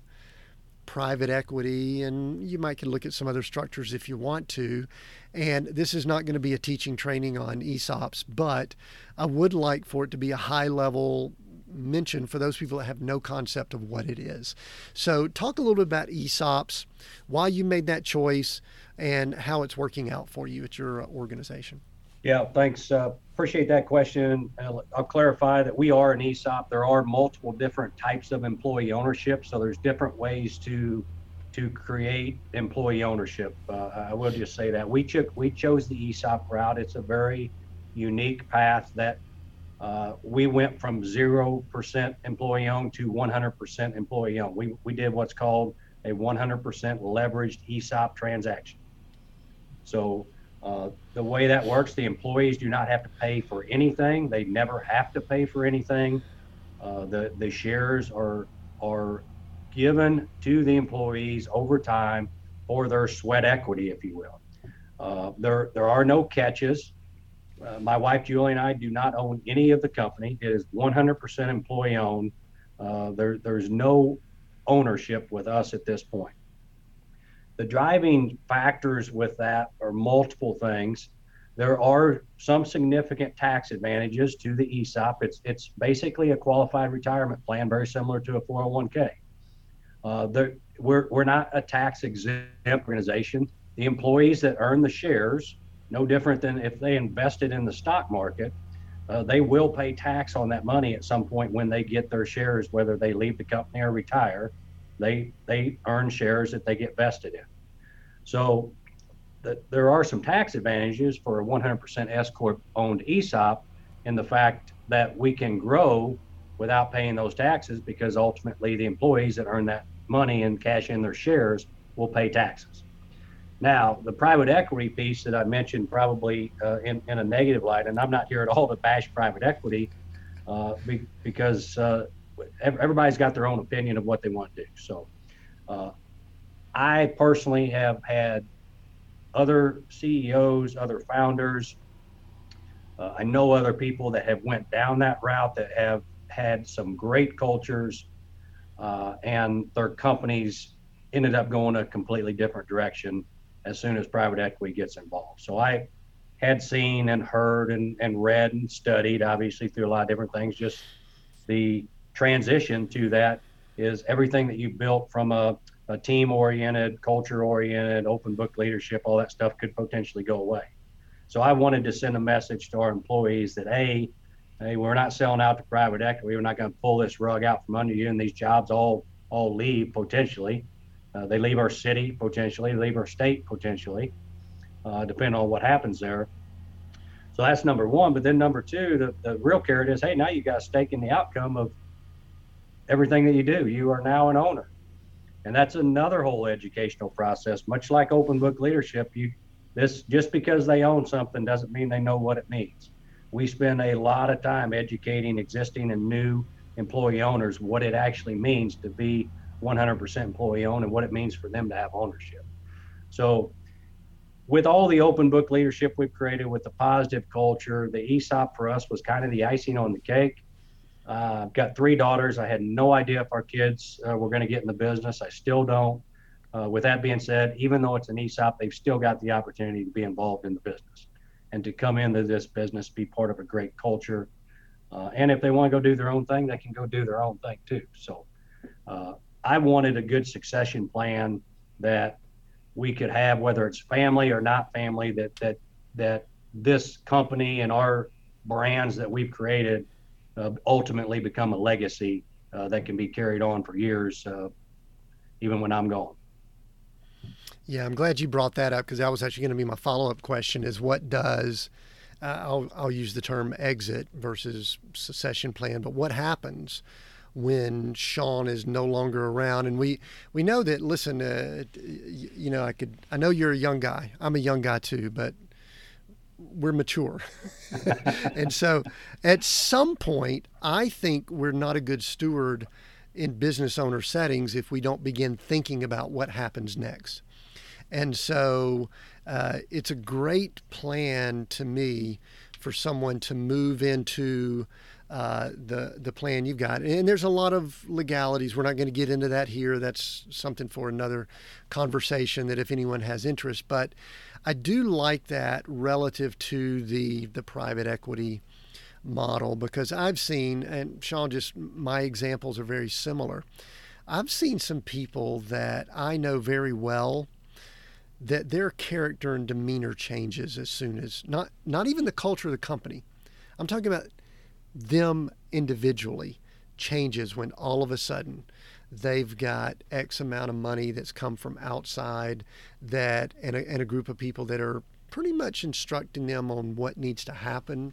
private equity, and you might can look at some other structures if you want to. And this is not going to be a teaching training on ESOPs, but I would like for it to be a high level mention for those people that have no concept of what it is. So, talk a little bit about ESOPs, why you made that choice, and how it's working out for you at your uh, organization. Yeah, thanks. Uh, appreciate that question. I'll, I'll, clarify that we are an ESOP. There are multiple different types of employee ownership, so there's different ways to to create employee ownership. Uh, I will just say that we took we chose the ESOP route. It's a very unique path that uh, we went from zero percent employee owned to 100% employee owned. We we did what's called a 100% leveraged ESOP transaction. So uh, the way that works, the employees do not have to pay for anything. They never have to pay for anything. Uh, the the shares are are given to the employees over time for their sweat equity, if you will. Uh, there there are no catches. Uh, my wife Julie and I do not own any of the company. It is 100% employee owned. Uh, there there's no ownership with us at this point the driving factors with that are multiple things. There are some significant tax advantages to the ESOP. It's it's basically a qualified retirement plan, very similar to a 401k. Uh, there, we're we're not a tax exempt organization. The employees that earn the shares, no different than if they invested in the stock market, uh, they will pay tax on that money at some point when they get their shares, whether they leave the company or retire they they earn shares that they get vested in. So that there are some tax advantages for a 100% S corp owned ESOP in the fact that we can grow without paying those taxes because ultimately the employees that earn that money and cash in their shares will pay taxes. Now, the private equity piece that I mentioned probably uh, in, in a negative light, and I'm not here at all to bash private equity uh, be, because uh, everybody's got their own opinion of what they want to do. So uh, I personally have had other CEOs, other founders. Uh, I know other people that have went down that route that have had some great cultures, uh, and their companies ended up going a completely different direction as soon as private equity gets involved. So I had seen and heard and, and read and studied, obviously through a lot of different things, just the transition to that is everything that you built from a, a team oriented, culture oriented, open book leadership, all that stuff could potentially go away. So I wanted to send a message to our employees that a, hey, we're not selling out to private equity. We're not going to pull this rug out from under you, and these jobs all all leave potentially. Uh, they leave our city potentially, leave our state potentially, uh, depending on what happens there. So that's number one. But then number two, the, the real carrot is, hey, now you stake in the outcome of everything that you do. You are now an owner. And that's another whole educational process. Much like open book leadership, you this just because they own something doesn't mean they know what it means. We spend a lot of time educating existing and new employee owners what it actually means to be 100% employee owned and what it means for them to have ownership. So with all the open book leadership we've created with the positive culture, the ESOP for us was kind of the icing on the cake. Uh, I've got three daughters. I had no idea if our kids uh, were going to get in the business. I still don't. Uh, with that being said, even though it's an ESOP, they've still got the opportunity to be involved in the business and to come into this business, be part of a great culture. Uh, and if they want to go do their own thing, they can go do their own thing too. So uh, I wanted a good succession plan that we could have, whether it's family or not family, that that that this company and our brands that we've created ultimately become a legacy uh, that can be carried on for years, uh, even when I'm gone. Yeah, I'm glad you brought that up because that was actually going to be my follow up question: is what does uh, I'll I'll use the term exit versus succession plan, but what happens? when Sean is no longer around. And we, we know that, listen, uh, you know, I could, I know you're a young guy. I'm a young guy too, but we're mature. <laughs> and so at some point, I think we're not a good steward in business owner settings if we don't begin thinking about what happens next. And so uh, it's a great plan to me for someone to move into uh, the the plan you've got. And there's a lot of legalities. We're not going to get into that here. That's something for another conversation. That if anyone has interest, but I do like that relative to the the private equity model because I've seen, and Sean, just my examples are very similar. I've seen some people that I know very well that their character and demeanor changes as soon as not not even the culture of the company. I'm talking about them individually changes when all of a sudden they've got X amount of money that's come from outside that and a, and a group of people that are pretty much instructing them on what needs to happen.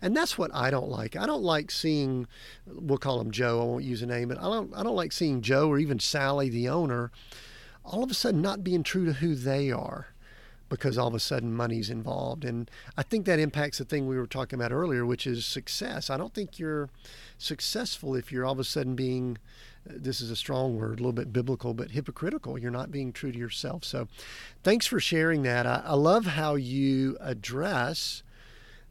And that's what I don't like. I don't like seeing we'll call him Joe, I won't use a name, but I don't I don't like seeing Joe or even Sally the owner all of a sudden not being true to who they are because all of a sudden money's involved. And I think that impacts the thing we were talking about earlier, which is success. I don't think you're successful if you're all of a sudden being, this is a strong word, a little bit biblical, but hypocritical. You're not being true to yourself. So thanks for sharing that. I, I love how you address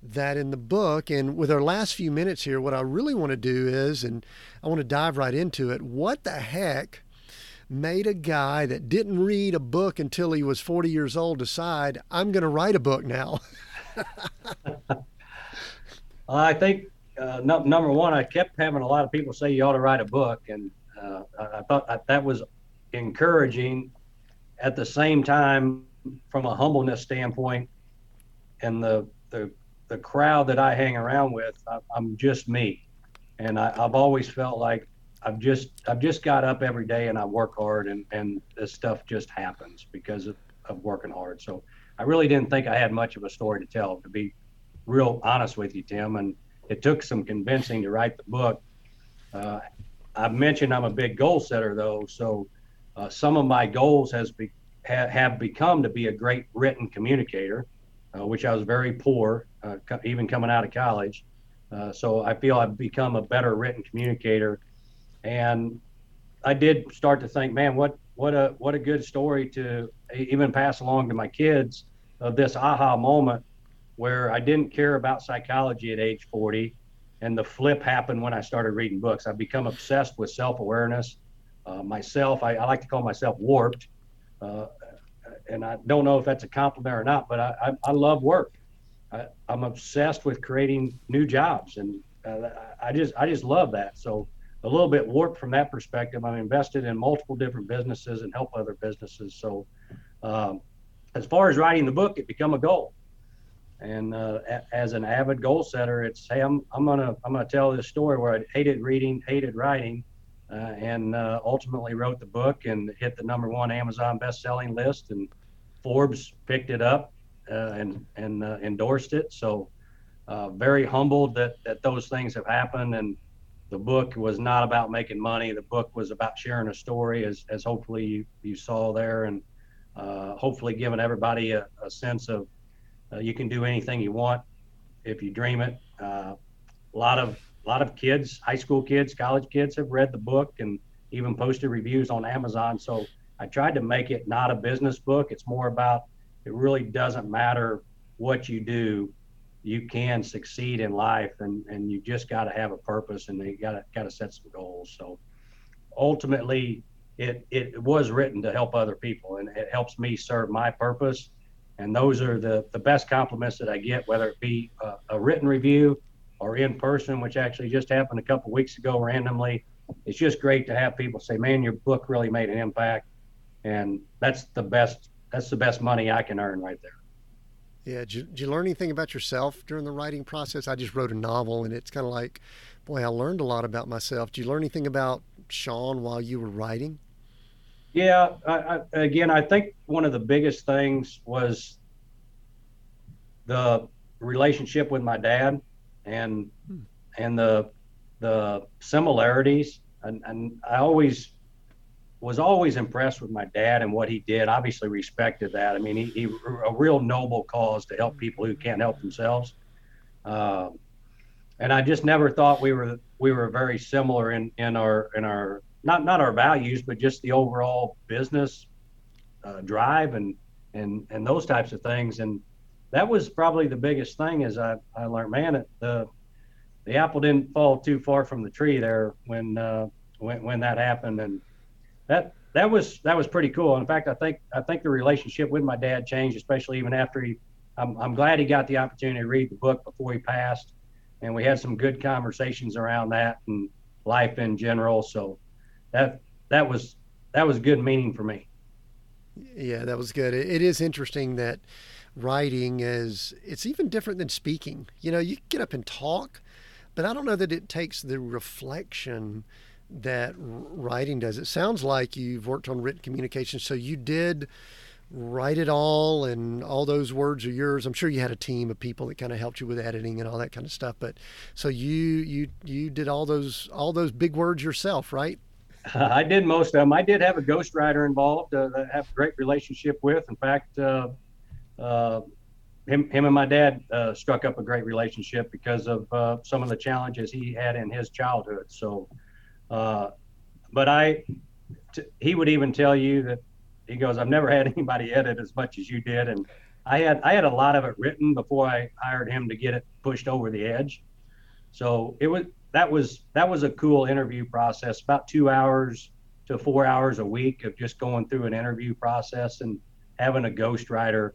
that in the book. And with our last few minutes here, what I really want to do is, and I want to dive right into it, what the heck? Made a guy that didn't read a book until he was 40 years old decide, I'm going to write a book now? <laughs> I think uh, no, number one, I kept having a lot of people say you ought to write a book, and uh, I, thought that was encouraging. At the same time, from a humbleness standpoint, and the the the crowd that I hang around with, I, am just me, and I, I've always felt like I've just I've just got up every day and I work hard and and this stuff just happens because of, of working hard. So I really didn't think I had much of a story to tell, to be real honest with you, Tim. And it took some convincing to write the book. Uh, I've mentioned I'm a big goal setter though, so uh, some of my goals has be, ha, have become to be a great written communicator, uh, which I was very poor, uh, co- even coming out of college. Uh, so I feel I've become a better written communicator and I did start to think, man, what what a what a good story to even pass along to my kids of this aha moment where I didn't care about psychology at age 40, and the flip happened when I started reading books. I've become obsessed with self-awareness. Uh, myself, I, I, like to call myself warped, uh, and I don't know if that's a compliment or not, but I, I, I love work. I, am obsessed with creating new jobs, and uh, I just I just love that. So a little bit warped from that perspective. I'm invested in multiple different businesses and help other businesses. So, um, as far as writing the book, it become a goal. And uh, a, as an avid goal setter, it's hey, I'm I'm gonna I'm gonna tell this story where I hated reading, hated writing, uh, and uh, ultimately wrote the book and hit the number one Amazon best-selling list, and Forbes picked it up uh, and and uh, endorsed it. So, uh, very humbled that that those things have happened and the book was not about making money. The book was about sharing a story, as, as hopefully you, you saw there, and uh, hopefully giving everybody a, a sense of uh, you can do anything you want if you dream it. Uh, a lot of a lot of kids, high school kids, college kids, have read the book and even posted reviews on Amazon. So I tried to make it not a business book. It's more about it really doesn't matter what you do you can succeed in life and and you just got to have a purpose and you got to got to set some goals. So ultimately it it was written to help other people and it helps me serve my purpose. And those are the the best compliments that I get whether it be a, a written review or in person which actually just happened a couple weeks ago randomly. It's just great to have people say man your book really made an impact. And that's the best that's the best money I can earn right there yeah. Did you, did you, learn anything about yourself during the writing process? I just wrote a novel, and it's kind of like, boy, I learned a lot about myself. Did you learn anything about Sean while you were writing? Yeah. I, I, again, I think one of the biggest things was the relationship with my dad, and hmm. and the the similarities. And, and I always was always impressed with my dad and what he did. Obviously, respected that. I mean, he, he a real noble cause to help people who can't help themselves. Um, and I just never thought we were we were very similar in in our in our not not our values, but just the overall business uh, drive and and and those types of things. And that was probably the biggest thing. Is I I learned, man, the the apple didn't fall too far from the tree there when uh, when when that happened and that that was that was pretty cool. In fact, I think I think the relationship with my dad changed, especially even after he. I'm, I'm glad he got the opportunity to read the book before he passed, and we had some good conversations around that and life in general. So that that was that was good meaning for me. Yeah, that was good. it is interesting that writing is it's even different than speaking. You know, you get up and talk, but I don't know that it takes the reflection that writing does. It sounds like you've worked on written communication, so you did write it all and all those words are yours. I'm sure you had a team of people that kind of helped you with editing and all that kind of stuff but so you you you did all those all those big words yourself right? <laughs> I did most of them i did have a ghostwriter involved uh, that I have a great relationship with. In fact uh, uh, him, him and my dad uh, struck up a great relationship because of uh, some of the challenges he had in his childhood. So uh, but I, t- he would even tell you that he goes, I've never had <laughs> anybody edit as much as you did, and I had I had a lot of it written before I hired him to get it pushed over the edge. So it was that was that was a cool interview process. About two hours to four hours a week of just going through an interview process and having a ghostwriter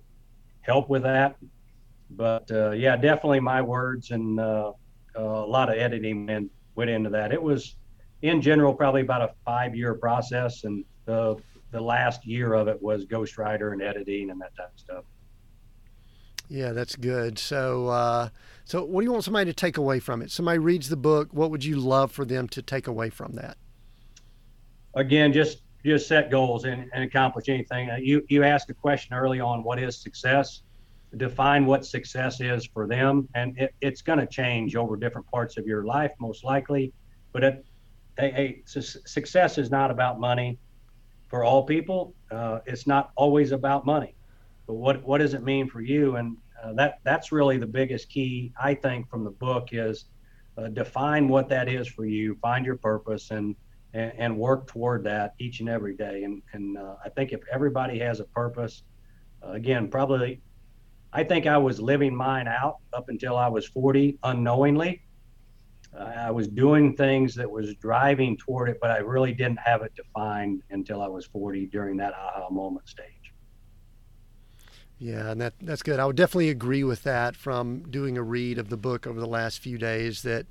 help with that. But uh, yeah, definitely my words and uh, a lot of editing went into that. It was in general, probably about a five year process. And the, the last year of it was ghostwriter and editing and that type of stuff. Yeah, that's good. So, uh, so what do you want somebody to take away from it? Somebody reads the book. What would you love for them to take away from that? Again, just just set goals and, and accomplish anything. Uh, you you asked a question early on. What is success? Define what success is for them, and it, it's going to change over different parts of your life, most likely. But it, a success is not about money for all people. Uh, it's not always about money, but what what does it mean for you? And uh, that that's really the biggest key I think from the book is uh, define what that is for you, find your purpose, and and, and work toward that each and every day. And and uh, I think if everybody has a purpose, uh, again, probably. I think I was living mine out up until I was 40 unknowingly I was doing things that was driving toward it, but I really didn't have it defined until I was 40 during that aha moment stage. Yeah, and that that's good. I would definitely agree with that from doing a read of the book over the last few days that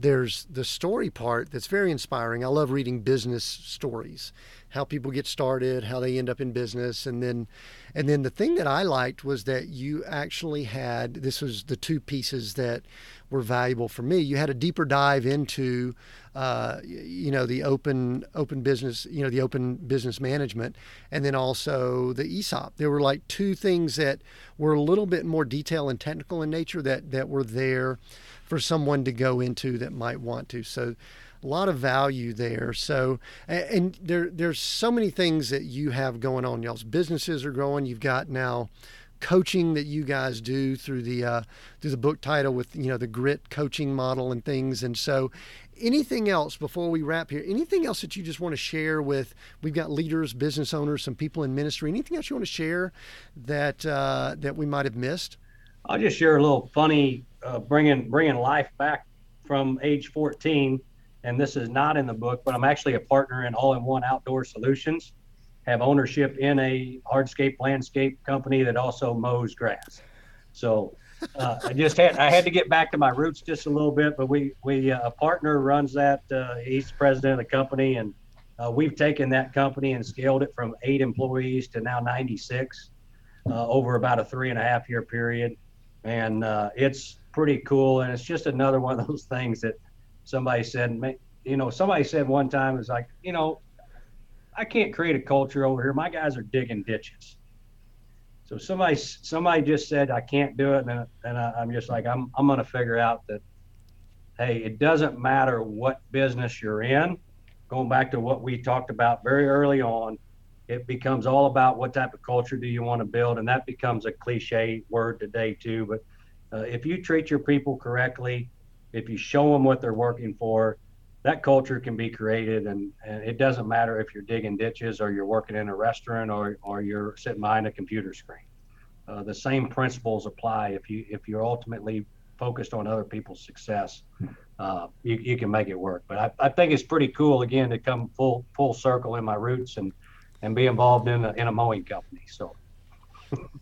there's the story part that's very inspiring. I love reading business stories, how people get started, how they end up in business, and then and then the thing that I liked was that you actually had this was the two pieces that were valuable for me. You had a deeper dive into, uh, you know, the open open business, you know, the open business management, and then also the ESOP. There were like two things that were a little bit more detail and technical in nature that that were there for someone to go into that might want to. So a lot of value there. So, and there there's so many things that you have going on. Y'all's businesses are growing. You've got now coaching that you guys do through the uh, through the book title with you know the grit coaching model and things. And so, anything else before we wrap here? Anything else that you just want to share with? We've got leaders, business owners, some people in ministry. Anything else you want to share that uh, that we might have missed? I'll just share a little funny uh, bringing bringing life back from age 14. And this is not in the book, but I'm actually a partner in All in One Outdoor Solutions. Have ownership in a hardscape landscape company that also mows grass. So uh, I just had I had to get back to my roots just a little bit, but we we uh, a partner runs that. Uh, he's president of the company, and uh, we've taken that company and scaled it from eight employees to now 96 uh, over about a three and a half year period, and uh, it's pretty cool. And it's just another one of those things that somebody said, you know, somebody said one time is like, you know, I can't create a culture over here. My guys are digging ditches. So somebody somebody just said I can't do it, and, and I, am just like I'm I'm to figure out that hey, it doesn't matter what business you're in. Going back to what we talked about very early on, it becomes all about what type of culture do you want to build, and that becomes a cliche word today too. But uh, if you treat your people correctly, if you show them what they're working for, that culture can be created and, and it doesn't matter if you're digging ditches or you're working in a restaurant or, or you're sitting behind a computer screen. Uh, the same principles apply. If you if you're ultimately focused on other people's success uh, you, you can make it work. But I, I think it's pretty cool again to come full full circle in my roots and and be involved in a, in a mowing company. So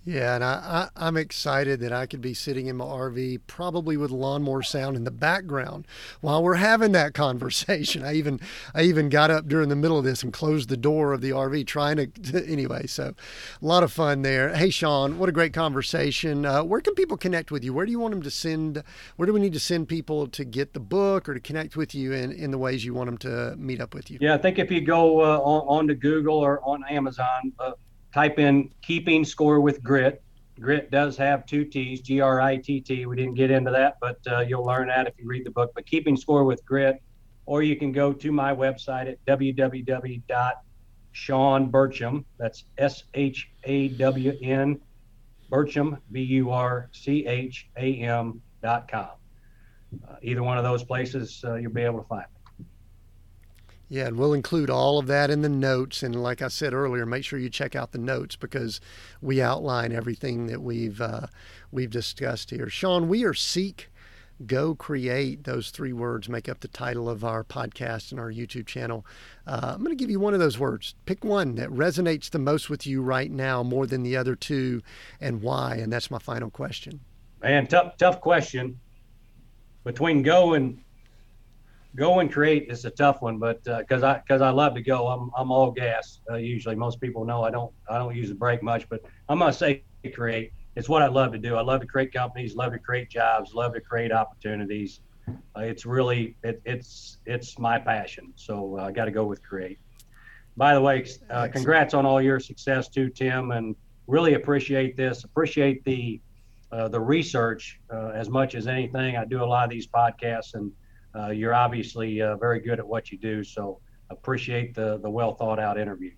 yeah, and I, I, am excited that I could be sitting in my RV, probably with lawnmower sound in the background while we're having that <laughs> conversation. I even I even got up during the middle of this and closed the door of the RV, trying <laughs> to anyway. So, a lot of fun there. Hey, Shawn, what a great conversation. Uh, where can people connect with you? Where do you want them to send? Where do we need to send people to get the book or to connect with you in in the ways you want them to meet up with you? Yeah, I think if you go uh, on, on to Google or on Amazon. Uh, type in keeping score with grit. Grit does have two T's, G R I T T. We didn't get into that, but uh, you'll learn that if you read the book. But keeping score with grit, or you can go to my website at www.shawn that's S H A W N, Burcham, B U R C H A M dot com. Uh, either one of those places, uh, you'll be able to find me. Yeah, and we'll include all of that in the notes. And like I said earlier, make sure you check out the notes because we outline everything that we've uh, we've discussed here. Shawn, we are seek, go, create. Those three words make up the title of our podcast and our YouTube channel. Uh, I'm going to give you one of those words. Pick one that resonates the most with you right now, more than the other two, and why. And that's my final question. Man, tough tough question. Between go and go and create is a tough one, but because uh, I because I love to go, I'm I'm all gas. Uh, usually, most people know I don't I don't use the brake much, but I'm gonna say create. It's what I love to do. I love to create companies, love to create jobs, love to create opportunities. Uh, it's really it, it's it's my passion. So uh, I got to go with create. By the way, uh, congrats on all your success too, Tim, and really appreciate this. Appreciate the uh, the research as much as anything. I do a lot of these podcasts and you're obviously uh, very good at what you do. So appreciate the the well thought out interview.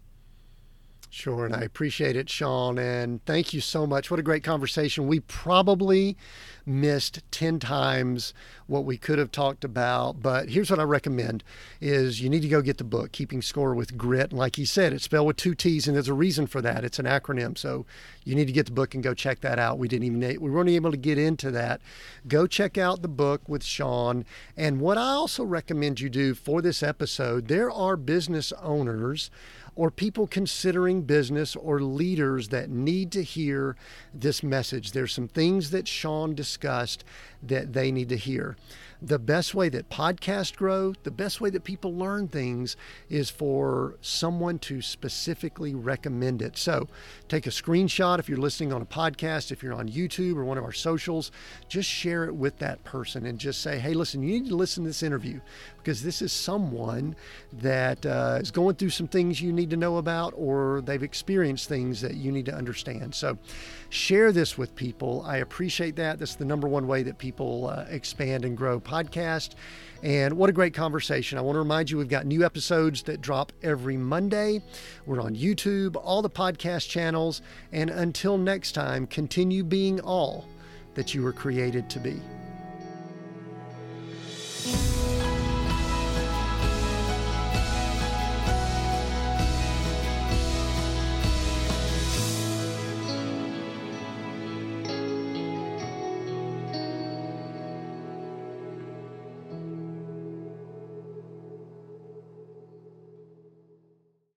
Sure, and I appreciate it, Shawn, and thank you so much. What a great conversation. We probably missed 10 times what we could have talked about, but here's what I recommend is you need to go get the book, Keeping Score with Grit. And like he said, it's spelled with two T's, and there's a reason for that. It's an acronym, so you need to get the book and go check that out. We didn't even we weren't able to get into that. Go check out the book with Shawn. And what I also recommend you do for this episode, there are business owners or people considering business or leaders that need to hear this message. There's some things that Shawn discussed that they need to hear the best way that podcasts grow, the best way that people learn things is for someone to specifically recommend it. So take a screenshot if you're listening on a podcast, if you're on YouTube or one of our socials, just share it with that person and just say, hey, listen, you need to listen to this interview because this is someone that uh, is going through some things you need to know about or they've experienced things that you need to understand. So share this with people. I appreciate that. That's the number one way that people uh, expand and grow podcast. And what a great conversation. I want to remind you we've got new episodes that drop every Monday. We're on YouTube, all the podcast channels. And until next time, continue being all that you were created to be.